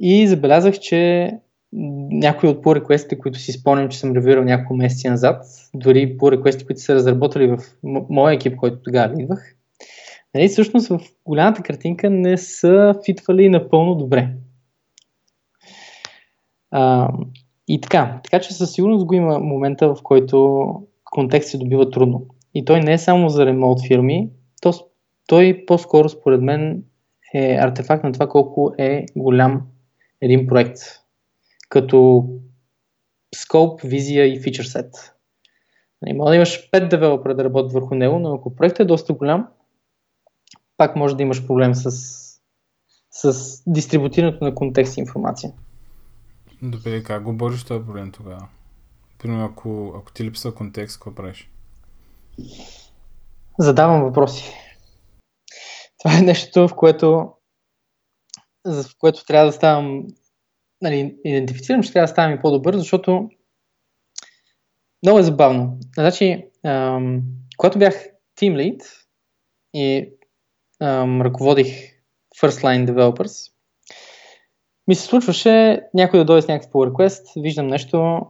и забелязах, че някои от request които си спомням, че съм ревюирал няколко месеци назад, дори request които са разработали в моя екип, който тогава идвах, нали, всъщност в голямата картинка не са фитвали напълно добре. А, и така, така че със сигурност го има момента, в който контекст се добива трудно. И той не е само за ремонт фирми, то, той по-скоро според мен е артефакт на това колко е голям един проект като скоп, визия и фичър сет. Нали, може да имаш 5 девелопера да работят върху него, но ако проектът е доста голям, пак може да имаш проблем с, с дистрибутирането на контекст и информация. Добре, как го бориш този проблем тогава? Примерно, ако, ако ти липсва контекст, какво правиш? Задавам въпроси. Това е нещо, в което, в което трябва да ставам нали, идентифицирам, че трябва да ставам и по-добър, защото много е забавно. Значи, ам, когато бях Team Lead и ам, ръководих First Line Developers, ми се случваше някой да дойде с някакъв pull request, виждам нещо,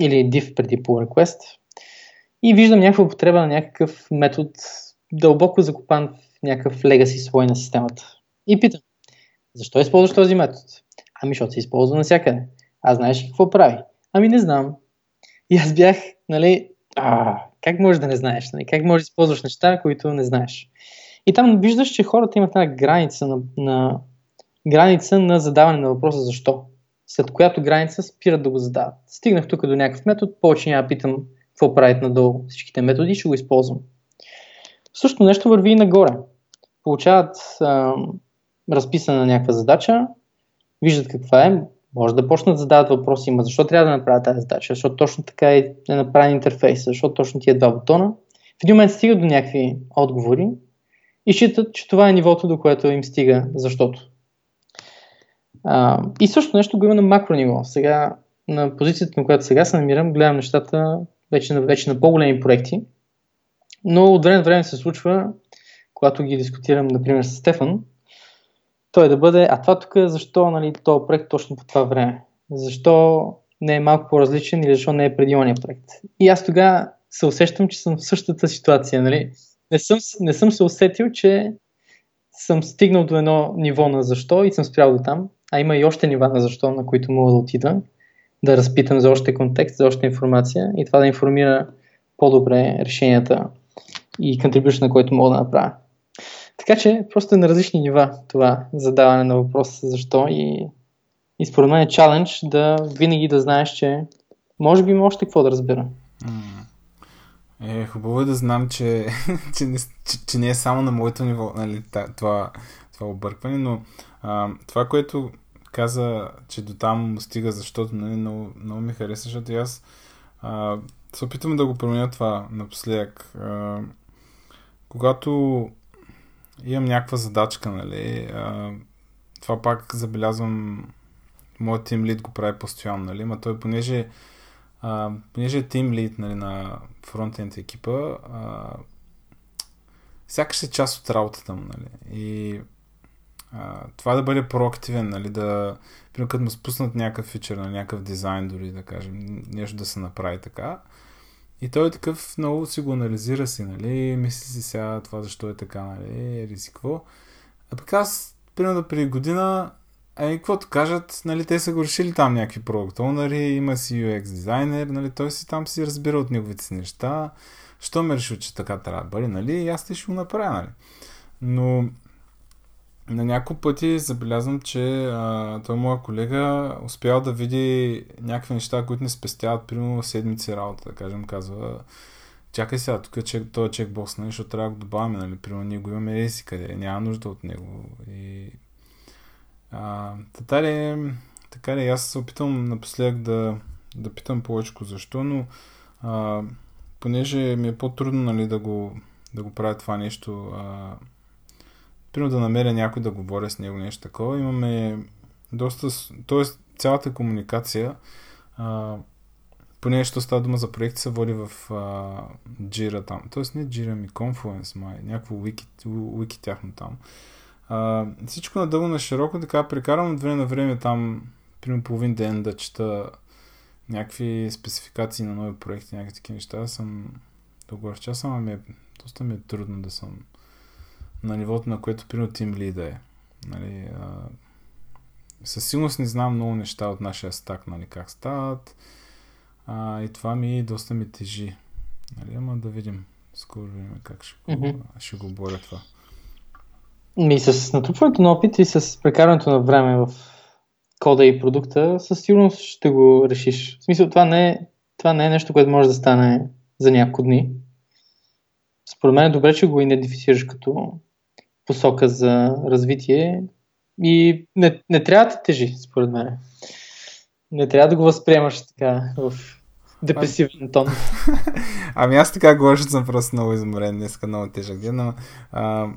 или div преди pull request, и виждам някаква употреба на някакъв метод, дълбоко закопан в някакъв legacy слой на системата. И питам, защо използваш този метод? Ами, защото се използва навсякъде. А знаеш ли какво прави? Ами не знам. И аз бях, нали, а, как можеш да не знаеш? Нали? Как можеш да използваш неща, които не знаеш? И там виждаш, че хората имат една граница на, на, граница на задаване на въпроса защо. След която граница спират да го задават. Стигнах тук до някакъв метод, повече няма питам какво правят надолу всичките методи, ще го използвам. Също нещо върви и нагоре. Получават а, разписана някаква задача, виждат каква е, може да почнат да задават въпроси, има защо трябва да направя тази задача, защото точно така е, е направен интерфейс, защото точно тия два бутона. В един момент стигат до някакви отговори и считат, че това е нивото, до което им стига защото. И също нещо го има на макро ниво. Сега, на позицията, на която сега се намирам, гледам нещата вече на, вече на по-големи проекти, но от време на време се случва, когато ги дискутирам, например, с Стефан, той да бъде, а това тук защо нали, този проект точно по това време? Защо не е малко по-различен или защо не е преди ония проект? И аз тогава се усещам, че съм в същата ситуация. Нали? Не, съм, не съм се усетил, че съм стигнал до едно ниво на защо и съм спрял до там, а има и още нива на защо, на които мога да отида, да разпитам за още контекст, за още информация и това да информира по-добре решенията и контрибюшн, на който мога да направя. Така че просто е на различни нива това задаване на въпрос защо и, и според мен е чалендж да винаги да знаеш, че може би има още какво да разбира. Е, хубаво е да знам, че, че, не, че, че не е само на моето ниво нали, това, това объркване, но а, това, което каза, че до там стига, защото нали, много, много ми хареса, защото аз а, се опитвам да го променя това напоследък. А, когато имам някаква задачка, нали, а, това пак забелязвам, моят тим лид го прави постоянно, нали, ма той понеже, а, понеже е тим лид нали, на фронтенд екипа, а, сякаш е част от работата му, нали, и това да бъде проактивен, нали, да, примерно като му спуснат някакъв фичър на някакъв дизайн, дори да кажем, нещо да се направи така, и той е такъв много си го анализира си, нали, мисли си сега това защо е така, нали, ризикво. А пък аз, примерно преди година, ами, каквото кажат, нали, те са го решили там някакви продукт онъри, има си UX дизайнер, нали, той си там си разбира от неговите си неща, що ме решил, че така трябва да бъде, нали, и аз ще го направя, нали. Но на няколко пъти забелязвам, че а, той моя колега успял да види някакви неща, които не спестяват примерно седмици работа, да кажем, казва чакай сега, тук е този чекбокс, нали, защото трябва да го добавяме, нали, примерно ние го имаме еси къде, няма нужда от него. И, а, така ли, така ли, аз се опитвам напоследък да, да питам повече защо, но а, понеже ми е по-трудно нали, да, го, да го правя това нещо, а, примерно да намеря някой да говоря с него нещо такова, имаме доста, т.е. цялата комуникация, а, поне що става дума за проекти, се води в а, Jira там. Тоест не Jira, ми Confluence, май, някакво wiki, wiki тяхно там. А, всичко надълго на широко, така прекарвам от време на време там, примерно половин ден да чета някакви спецификации на нови проекти, някакви такива неща. Съм договор в часа, ами е, доста ми е трудно да съм на нивото, на което примерно тим лида е. Нали, а, със сигурност не знам много неща от нашия стак, нали, как стават. А, и това ми доста ми тежи. Нали, ама да видим скоро време как ще, mm-hmm. ще го боря това. И с натрупването на опит и с прекарването на време в кода и продукта, със сигурност ще го решиш. В смисъл, това не е, това не е нещо, което може да стане за няколко дни. Според мен е добре, че го идентифицираш като посока за развитие и не, не трябва да тежи, според мен. Не трябва да го възприемаш така в депресивен тон. ами аз така говоря, съм просто много изморен, днеска много тежък ден, но а,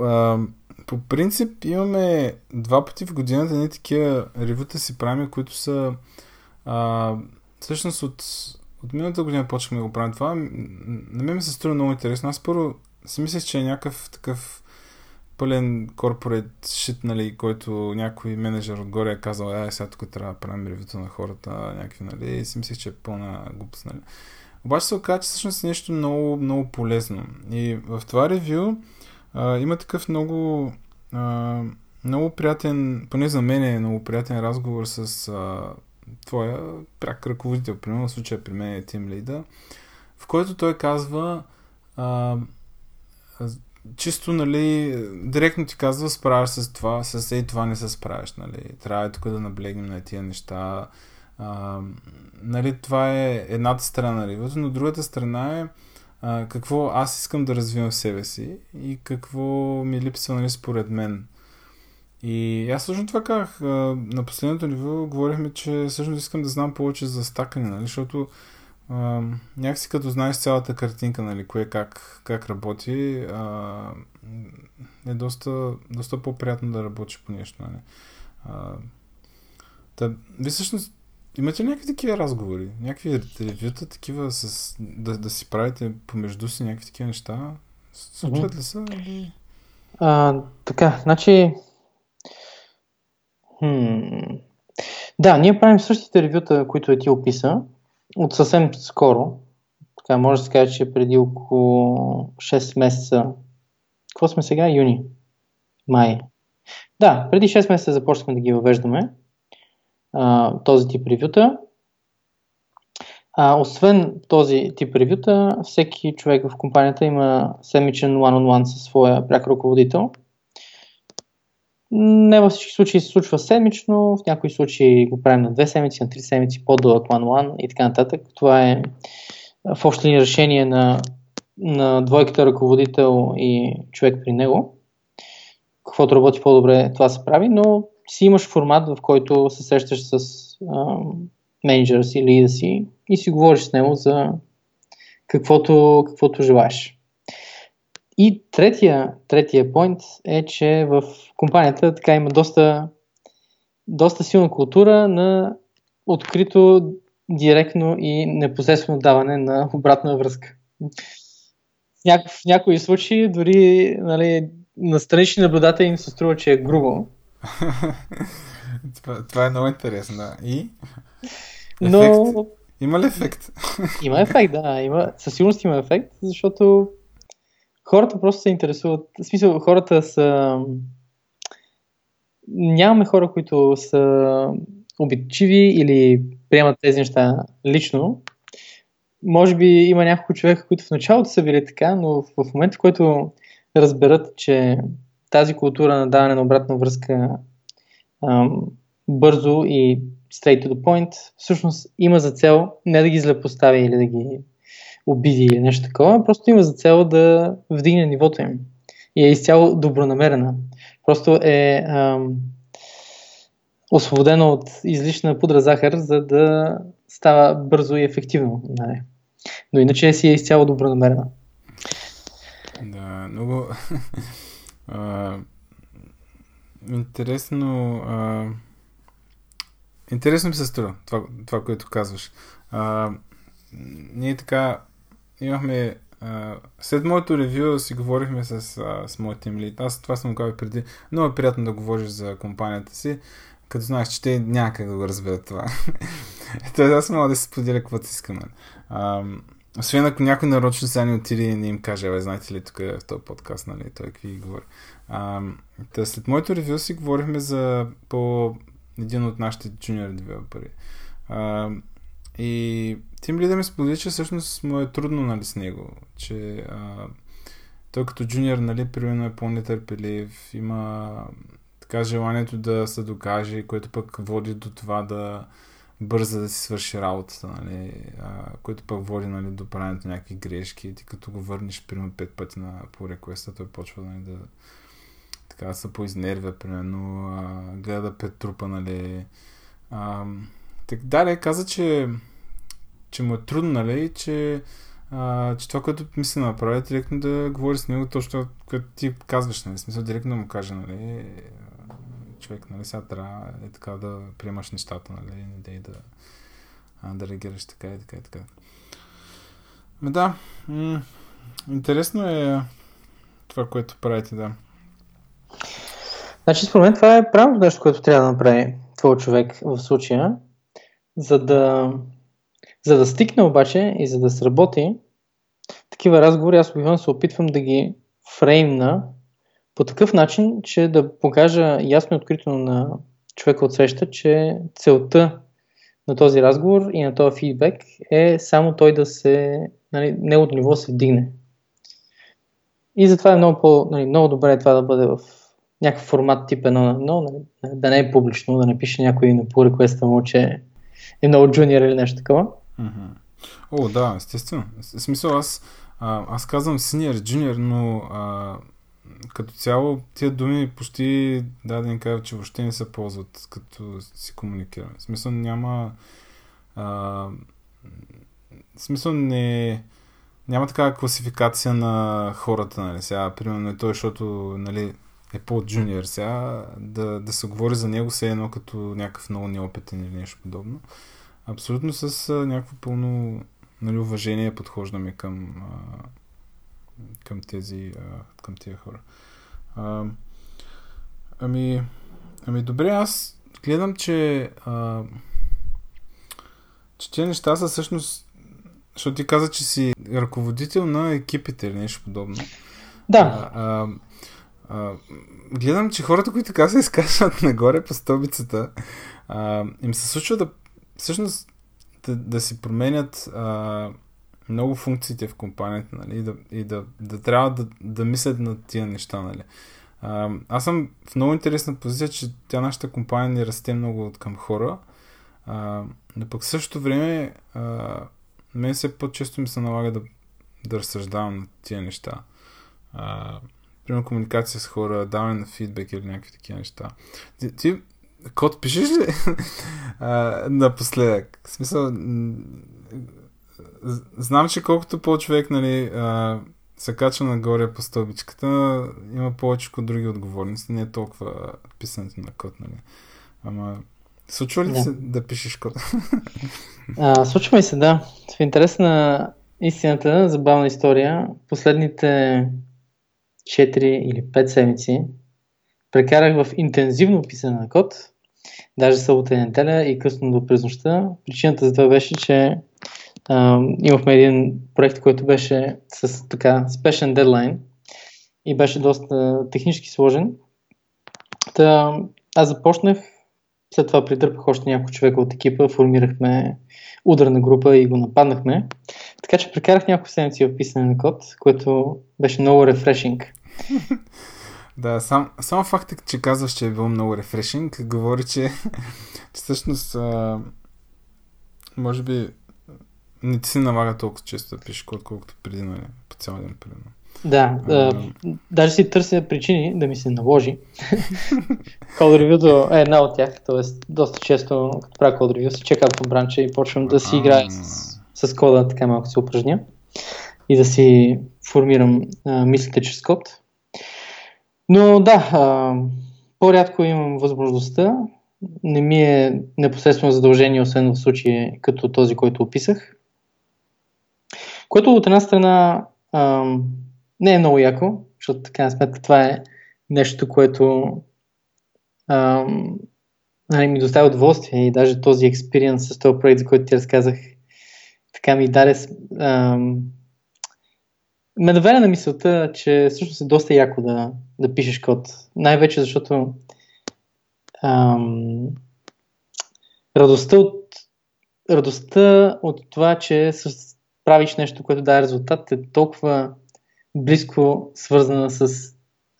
а, по принцип имаме два пъти в годината ни такива ревюта си правим, които са а, всъщност от, от миналата година почнахме да го правим това. На мен ми се струва много интересно. Аз първо си мислех, че е някакъв такъв пълен корпорат шит, нали, който някой менеджер отгоре е казал, ай, сега тук трябва да правим ревюто на хората, някакви, нали, и си мислих, че е пълна глупост, нали. Обаче се оказа, че всъщност е нещо много, много полезно. И в това ревю а, има такъв много, а, много приятен, поне за мен е много приятен разговор с а, твоя пряк ръководител, примерно в случая при мен е Тим Лида, в който той казва а, чисто, нали, директно ти казва, справяш с това, с ей това не се справяш, нали. Трябва тук да наблегнем на тия неща. А, нали, това е едната страна на ривото, но другата страна е а, какво аз искам да развивам в себе си и какво ми липсва, нали, според мен. И аз всъщност това казах. На последното ниво говорихме, че всъщност искам да знам повече за стакане, нали, защото а, някакси като знаеш цялата картинка, нали, кое как, как работи, а, е доста, доста по-приятно да работиш по нещо. Нали. А, та, ви всъщност имате ли някакви такива разговори? Някакви ревюта такива с, да, да си правите помежду си някакви такива неща? Случват ли са? Или... А, така, значи... Хм... Да, ние правим същите ревюта, които е ти описа, от съвсем скоро. Така, може да се каже, че преди около 6 месеца. Какво сме сега? Юни. Май. Да, преди 6 месеца започнахме да ги въвеждаме а, този тип ревюта. А, освен този тип ревюта, всеки човек в компанията има седмичен one-on-one със своя пряк ръководител – не във всички случаи се случва седмично, в някои случаи го правим на две седмици, на три седмици, по-дълъг one-one и така нататък. Това е в общи решение на, на двойката ръководител и човек при него. Каквото работи по-добре, това се прави, но си имаш формат, в който се срещаш с менеджера си, лида си и си говориш с него за каквото, каквото желаеш. И третия, третия point е, че в компанията така има доста, доста силна култура на открито, директно и непосредствено даване на обратна връзка. Няко, в някои случаи дори нали, на странични наблюдатели им се струва, че е грубо. това, това е много интересно, да. И? Но... Има ли ефект? има ефект, да. Има, със сигурност има ефект, защото хората просто се интересуват. В смисъл, хората са... Нямаме хора, които са обидчиви или приемат тези неща лично. Може би има няколко човека, които в началото са били така, но в момента, в който разберат, че тази култура на даване на обратна връзка ам, бързо и straight to the point, всъщност има за цел не да ги злепостави или да ги обиди или нещо такова, просто има за цел да вдигне нивото им. И е изцяло добронамерена. Просто е ам, освободено от излишна пудра захар, за да става бързо и ефективно. Нали. Но иначе си е изцяло добронамерена. Да, много а, интересно а, интересно ми се струва това, това което казваш. А, ние така имахме а, след моето ревю си говорихме с, а, с моят тим лид. Аз това съм казал преди. Много е приятно да говориш за компанията си, като знаеш, че те няма как да го разберат това. Ето, аз мога да си споделя каквото искаме. А, освен ако някой нарочно сега не отиде и не им каже, бе, знаете ли, тук е в този подкаст, нали, той какви говори. А, да, след моето ревю си говорихме за по един от нашите джуниор девелопери. А, и Тим Лидер ми сподели, че всъщност му е трудно нали, с него, че а, той като джуниор, нали, примерно е по-нетърпелив, има така желанието да се докаже, което пък води до това да бърза да си свърши работата, нали, а, което пък води нали, до правенето на някакви грешки. Ти като го върнеш, примерно, пет пъти на, по реквеста, той почва нали, да така да се поизнервя, примерно, а, гледа да пет трупа, нали. А, так, да, каза, че, че му е трудно, нали, че, че това, което мисли да направи, е директно да говори с него точно, което ти казваш, нали, смисъл директно да му каже, нали, човек, нали, сега трябва е така да приемаш нещата, нали, не да, а, да реагираш така и така и така. Ме да, м- интересно е това, което правите, да. Значи, според мен това е правилно нещо, което трябва да направи твой човек в случая, за да, за да стикне обаче и за да сработи, такива разговори аз обикновено се опитвам да ги фреймна по такъв начин, че да покажа ясно и открито на човека от среща, че целта на този разговор и на този фидбек е само той да се, нали, неговото ниво се вдигне. И затова е много, по, нали, много добре това да бъде в някакъв формат тип едно на едно, нали, да не е публично, да напише някой на по реквеста му, че е много джуниор или нещо такова. О, да, естествено. В смисъл, аз, а, аз казвам senior, junior, но а, като цяло тия думи почти да, да ни кажа, че въобще не се ползват като си комуникираме. В смисъл няма а, в смисъл не няма такава класификация на хората, нали, сега, примерно е той, защото, нали, е по-джуниор сега, да, да се говори за него се едно като някакъв много неопитен или нещо подобно. Абсолютно с а, някакво пълно нали, уважение подхождаме към, а, към тези, а, към тези хора. А, ами, ами добре, аз гледам, че а, че тези неща са всъщност защото ти каза, че си ръководител на екипите или нещо подобно. Да. А, а, а, гледам, че хората, които така се изкачват нагоре по стълбицата, а, им се случва да всъщност да, да си променят а, много функциите в компанията, нали, и да, и да, да трябва да, да мислят над тия неща, нали. А, аз съм в много интересна позиция, че тя нашата компания не расте много от към хора, а, но пък в същото време а, мен все по-често ми се налага да, да разсъждавам на тия неща. Примерно комуникация с хора, даване на фидбек или някакви такива неща. Ти, ти код пишеш ли а, напоследък? В смисъл, знам, че колкото по-човек нали, а, се качва нагоре по стълбичката, има повече от други отговорности, не е толкова писането на код, нали? Ама, случва ли да. се да пишеш код? А, случва ми се, да. В интерес на истината, забавна история, последните 4 или 5 седмици прекарах в интензивно писане на код, даже събота и неделя и късно до през нощта. Причината за това беше, че а, имахме един проект, който беше с така спешен дедлайн и беше доста технически сложен. Та, аз започнах, след това придърпах още няколко човека от екипа, формирахме ударна група и го нападнахме. Така че прекарах няколко седмици в писане на код, което беше много рефрешинг. Да, сам, само фактът, че казваш, че е било много рефрешинг, говори, че, че всъщност а, може би не ти се налага толкова често да пишеш код, колкото преди, нали, по цял ден, примерно. Да, а, даже си търся причини да ми се наложи. Code Review е една от тях, т.е. доста често, като правя Code Review, се в бранча и почвам да си играя с, с кода, така малко се упражня и да си формирам а, мислите чрез код. Но да, а, по-рядко имам възможността. Не ми е непосредствено задължение, освен в случаи като този, който описах. Което от една страна ам, не е много яко, защото така сметка това е нещо, което ам, нали, ми доставя удоволствие и даже този експириенс с този проект, за който ти разказах, така ми даде ам, ме наведе на мисълта, че всъщност е доста яко да, да пишеш код. Най-вече защото ам, радостта от радостта от това, че правиш нещо, което дава резултат, е толкова близко свързана с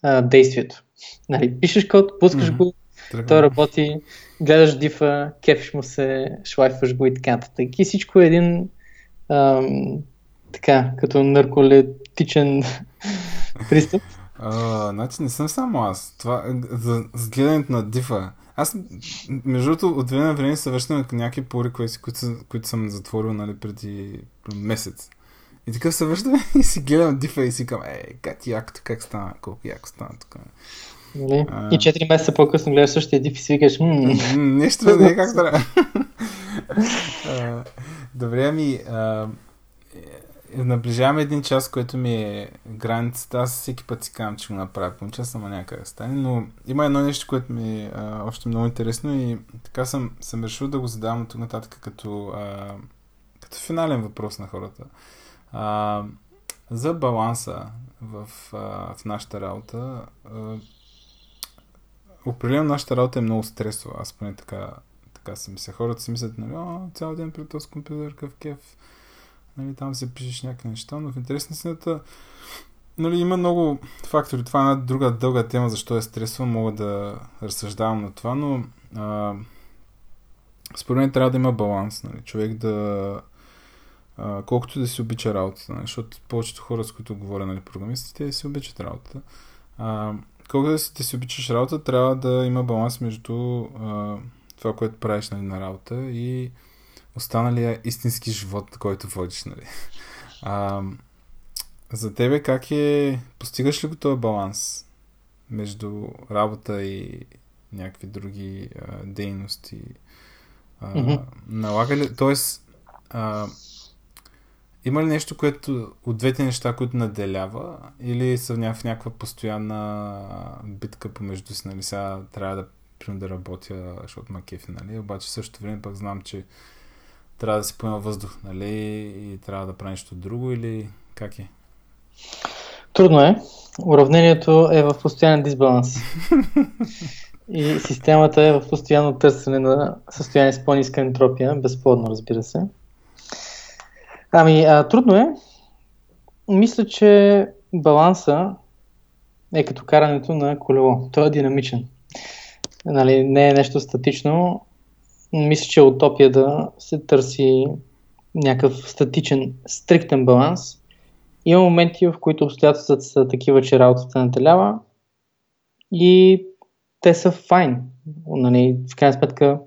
а, действието. Нали, пишеш код, пускаш mm-hmm. го, Тръгна. той работи, гледаш дифа, кефиш му се, шлайфваш го и така нататък. И всичко е един ам, така, като нарколетичен пристъп. А, значи не съм само аз. Това, за, за гледането на дифа. Аз, между другото, от време на време се връщам някакви пори, които, които съм затворил нали, преди месец. И така се връщам и си гледам дифа и си казвам, е, как якото, как стана, колко яко стана тук. Нали? И 4 месеца по-късно гледаш същия диф и си викаш, Нещо не е как трябва. Добре, ами, наближаваме един час, което ми е границата. Аз всеки път си казвам, че го направя по час, ама някъде стане. Но има едно нещо, което ми е а, още много интересно и така съм, съм решил да го задавам от тук нататък като, а, като финален въпрос на хората. А, за баланса в, а, в нашата работа. А, определено нашата работа е много стресова. Аз поне така, така си мисля. Хората си мислят, нали, цял ден пред този компютър, къв кеф нали, там се пишеш някакви неща, но в интерес на сината, нали, има много фактори. Това е една друга дълга тема, защо е стресово, мога да разсъждавам на това, но а, според мен трябва да има баланс, нали, човек да а, колкото да си обича работата, нали, защото повечето хора, с които говоря, нали, програмистите, си обичат работата. А, колкото да си, да си обичаш работа, трябва да има баланс между а, това, което правиш нали, на работа и останалия истински живот, който водиш, нали? А, за тебе как е, постигаш ли го този баланс между работа и някакви други а, дейности? А, mm-hmm. Налага ли, т.е. има ли нещо, което от двете неща, които наделява или са в някаква постоянна битка помежду си, нали? Сега трябва да, да работя, защото ма кефи, нали? Обаче също време пък знам, че трябва да си поема въздух, нали? И трябва да прави нещо друго или как е? Трудно е. Уравнението е в постоянен дисбаланс. И системата е в постоянно търсене на състояние с по-ниска ентропия, безплодно, разбира се. Ами, а, трудно е. Мисля, че баланса е като карането на колело. Той е динамичен. Нали, не е нещо статично, мисля, че е утопия да се търси някакъв статичен, стриктен баланс. Има моменти, в които обстоятелствата са такива, че работата телява и те са файн. Нали, в крайна сметка,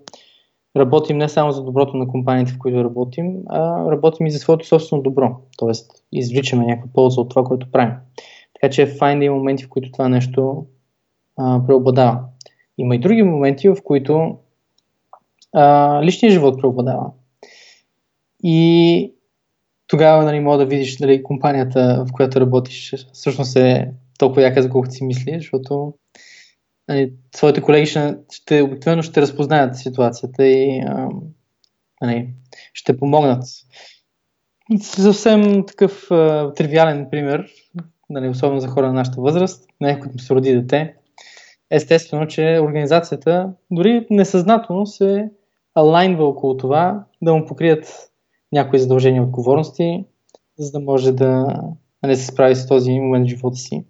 работим не само за доброто на компаниите, в които работим, а работим и за своето собствено добро. Тоест, извличаме някаква полза от това, което правим. Така че е файн да има моменти, в които това нещо а, преобладава. Има и други моменти, в които а, личният живот преобладава. И тогава нали, мога да видиш дали компанията, в която работиш, всъщност е толкова яка, за колкото си мислиш, защото нали, своите колеги ще, ще обикновено ще разпознаят ситуацията и а, нали, ще помогнат. Съвсем такъв а, тривиален пример, нали, особено за хора на нашата възраст, някой, който се роди дете, естествено, че организацията дори несъзнателно се алайнва около това да му покрият някои задължения и отговорности, за да може да не се справи с този момент в живота си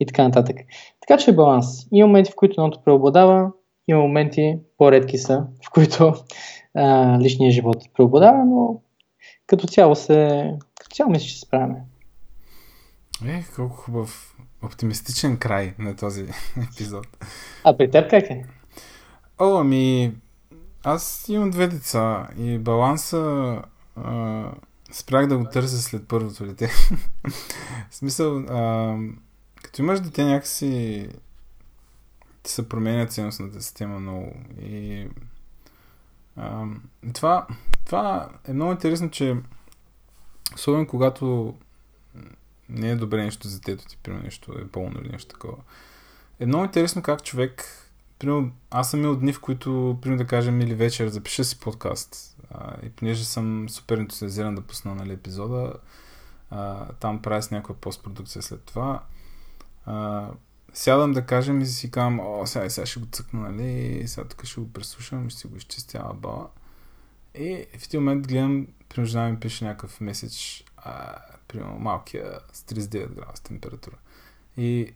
и така нататък. Така че е баланс. Има моменти, в които едното преобладава, има моменти, по-редки са, в които а, личният живот преобладава, но като цяло се, като цяло мисля, че се справяме. Е, колко хубав оптимистичен край на този епизод. А при теб как е? О, ами, аз имам две деца и баланса а, спрях да го търся след първото дете. В смисъл, а, като имаш дете някакси ти се променя ценностната система много. И а, това, това е много интересно, че особено когато не е добре нещо за детето ти, примерно нещо е болно или нещо такова. Е много интересно как човек, примерно, аз съм имал дни, в които, примерно да кажем, или вечер запиша си подкаст. А, и понеже съм супер ентусиазиран да пусна нали, епизода, а, там правя с някаква постпродукция след това. А, сядам да кажем и си казвам, о, сега, сега ще го цъкна, нали, сега тук ще го преслушам, ще си го изчистя, бала. И в един момент гледам, принуждавам ми пише някакъв меседж, а, примерно малкия с 39 градуса температура. И,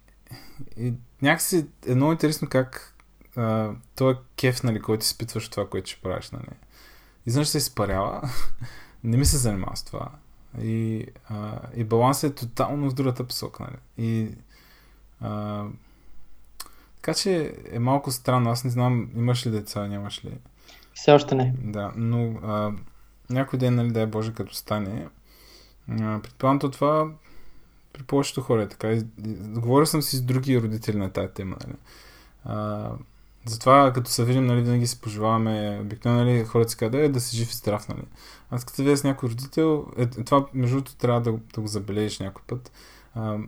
и някакси е много интересно как а, този кеф, нали, който изпитваш това, което ще правиш, нали. Изведнъж се изпарява, не ми се занимава с това. И, а, и балансът е тотално в другата посока, нали. И а, така че е малко странно. Аз не знам, имаш ли деца, нямаш ли? Все още не. Да, но а, някой ден, нали, дай Боже, като стане, предполагам то това при повечето хора е така. Говорил съм си с други родители на тази тема. Нали. А, затова, като се видим, нали, винаги си пожелаваме, обикновено нали, хората си казват, е, да си жив и здрав. Нали. Аз като видя с някой родител, е, това между другото трябва да, да го забележиш някой път. А,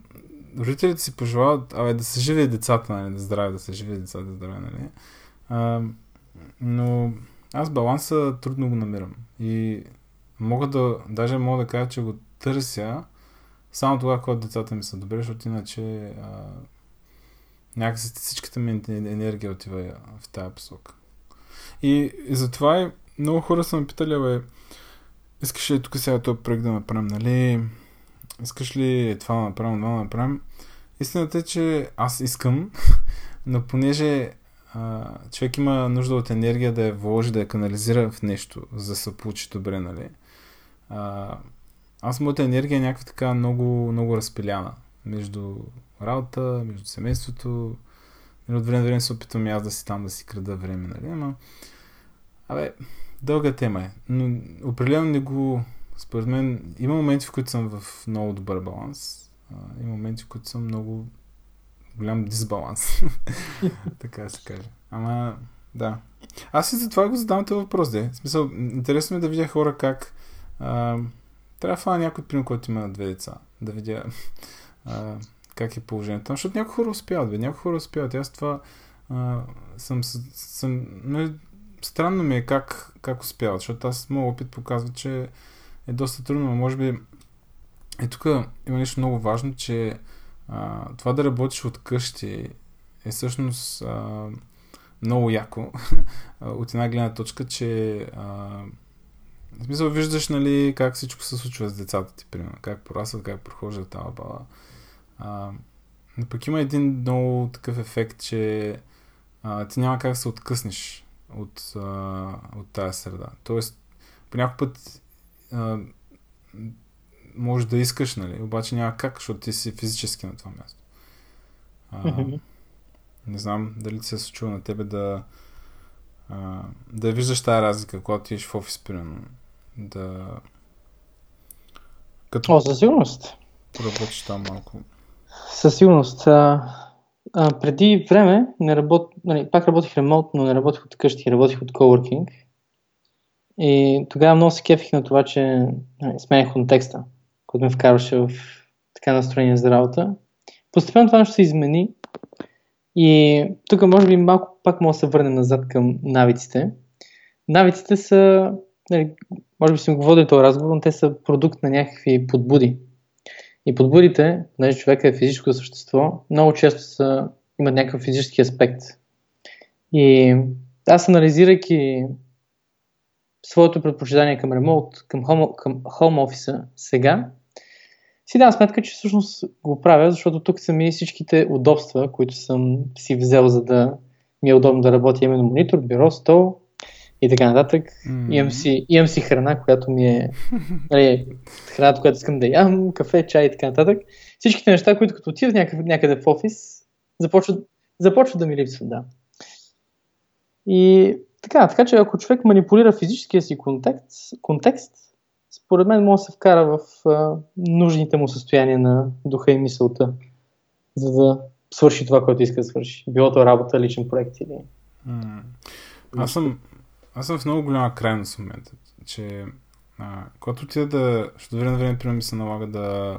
родителите си пожелават абе, да се живе децата, нали, да здраве, да се живе децата, да здраве. Нали. А, но аз баланса трудно го намирам. И мога да, даже мога да кажа, че го търся само тогава, когато децата ми са добре, защото иначе а, някакси всичката ми енергия отива в тази посока. И, и затова много хора са ме питали, бе, искаш ли тук сега този проект да направим, нали? Искаш ли това да направим, това да направим? Истината е, че аз искам, но понеже а, човек има нужда от енергия да я вложи, да я канализира в нещо, за да се получи добре, нали? А, аз моята енергия е някаква така много, много разпиляна между работа, между семейството. Нали, от време на време се опитвам и аз да си там да си крада време, нали? Ама, абе, дълга тема е. Но определено не го... Според мен има моменти, в които съм в много добър баланс. А, има моменти, в които съм много голям дисбаланс. така се каже. Ама, да. Аз и за това го задавам този въпрос, де. В смисъл, интересно е да видя хора как а, трябва да някой, пример, който има две деца. Да видя а, как е положението там, защото някои хора успяват, бе. Някои хора успяват. Аз това а, съм, съм но странно ми е как, как успяват, защото аз моят опит показва, че е доста трудно, но може би и тук има нещо много важно, че а, това да работиш от къщи е всъщност а, много яко от една гледна точка, че а, в смисъл виждаш, нали, как всичко се случва с децата ти, примерно, как порасват, как прохождат тази бала. А, но пък има един много такъв ефект, че а, ти няма как да се откъснеш от, а, от тази среда. Тоест, по някой път а, може да искаш, нали, обаче няма как, защото ти си физически на това място. А, не знам дали ти се е случило на тебе да А, да виждаш тази разлика, когато ти в офис, примерно. Да... Като... О, със сигурност. Работиш там малко. Със сигурност. А, а, преди време не работ... нали, пак работих ремонт, но не работих от къщи, работих от coworking. И тогава много се кефих на това, че нали, сменях контекста, който ме вкарваше в така настроение за работа. Постепенно това нещо се измени и тук може би малко пак мога да се върнем назад към навиците. Навиците са, нали, може би си го водили този разговор, но те са продукт на някакви подбуди. И подбудите, понеже човека е физическо същество, много често са, имат някакъв физически аспект. И аз анализирайки своето предпочитание към ремонт, към home, към home офиса сега, си дам сметка, че всъщност го правя, защото тук са ми всичките удобства, които съм си взел, за да ми е удобно да работя именно монитор, бюро, стол и така нататък. Mm-hmm. Имам, си, имам си храна, която ми е нали, храната, която искам да ям, кафе, чай и така нататък. Всичките неща, които като отидат някъде, някъде в офис, започват, започват да ми липсват, да. И така, така че ако човек манипулира физическия си контекст, контекст според мен може да се вкара в а, нужните му състояния на духа и мисълта, за да свърши това, което иска да свърши. Било то работа, личен проект или... Mm. Аз съм, аз съм в много голяма крайност в момента, че а, когато отида да, защото време на време, примерно, ми се налага да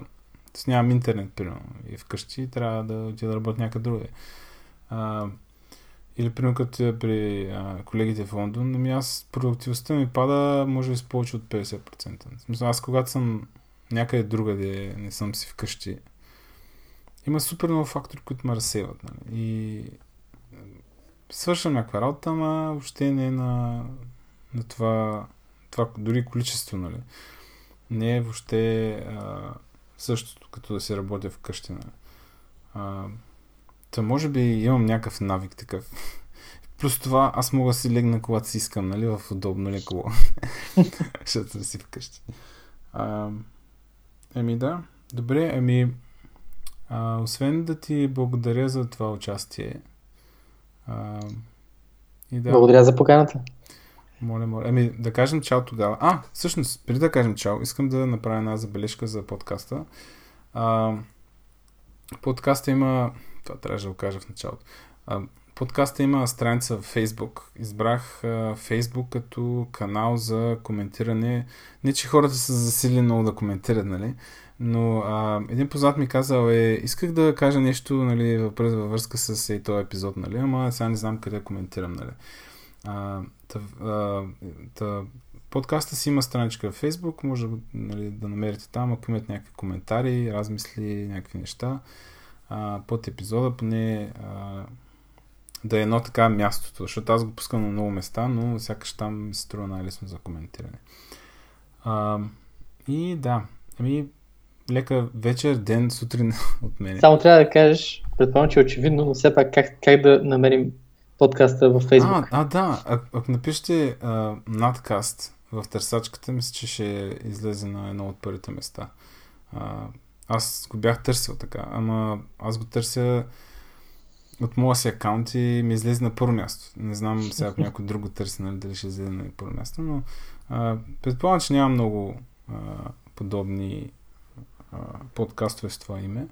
нямам интернет, примерно, и вкъщи трябва да отида да работя някъде другаде. Или, примерно, като при а, колегите в Лондон, ами аз продуктивността ми пада, може би с повече от 50%. В смисъл, аз когато съм някъде другаде, не съм си вкъщи, има супер много фактори, които ме разсеват. Нали? И свършвам някаква работа, ама въобще не е на, на това, това дори количество, нали? Не е въобще а, същото, като да се работя вкъщи. Нали? А, Та може би имам някакъв навик такъв. Плюс това аз мога да си легна когато си искам, нали, в удобно лекло. Защото съм си вкъщи. А, еми да, добре, еми а, освен да ти благодаря за това участие. А, и да, благодаря за поканата. Моля, моля. Еми, да кажем чао тогава. А, всъщност, преди да кажем чао, искам да направя една забележка за подкаста. А, подкаста има това трябваше да го кажа в началото. Подкаста има страница в Facebook. Избрах Facebook като канал за коментиране. Не, че хората са засили много да коментират, нали? Но а, един познат ми казал е, исках да кажа нещо, нали, във връзка с и този епизод, нали, ама сега не знам къде коментирам, нали. А, та, а, та, подкаста си има страничка в Facebook, може нали, да намерите там, ако имате някакви коментари, размисли, някакви неща а, под епизода, поне а, да е едно така мястото, защото аз го пускам на много места, но сякаш там ми се струва най-лесно за коментиране. А, и да, ами лека вечер, ден, сутрин от мен. Само трябва да кажеш, предполагам, че е очевидно, но все пак как, как да намерим подкаста във Facebook. А, а да, а, ако напишете а, надкаст в търсачката, мисля, че ще излезе на едно от първите места. А, аз го бях търсил така, ама аз го търся от моя си акаунт и ми излезе на първо място. Не знам сега ако някой друг го търси, нали, дали ще излезе на първо място, но а, предполагам, че няма много а, подобни а, подкастове с това име.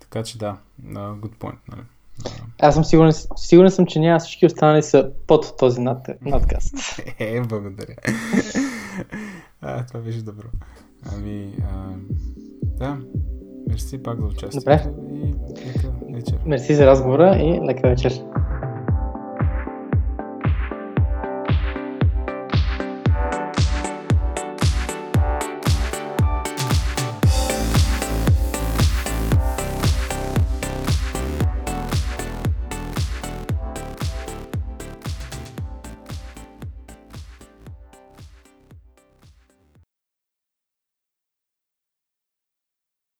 Така че да, uh, good point. Нали. Аз съм сигурен, сигурен съм, че няма всички останали са под този над, надкаст. е, благодаря. а, това беше добро. Ами, а, да, мерси пак за участието Добре. и лека вечер. Мерси за разговора и лека вечер.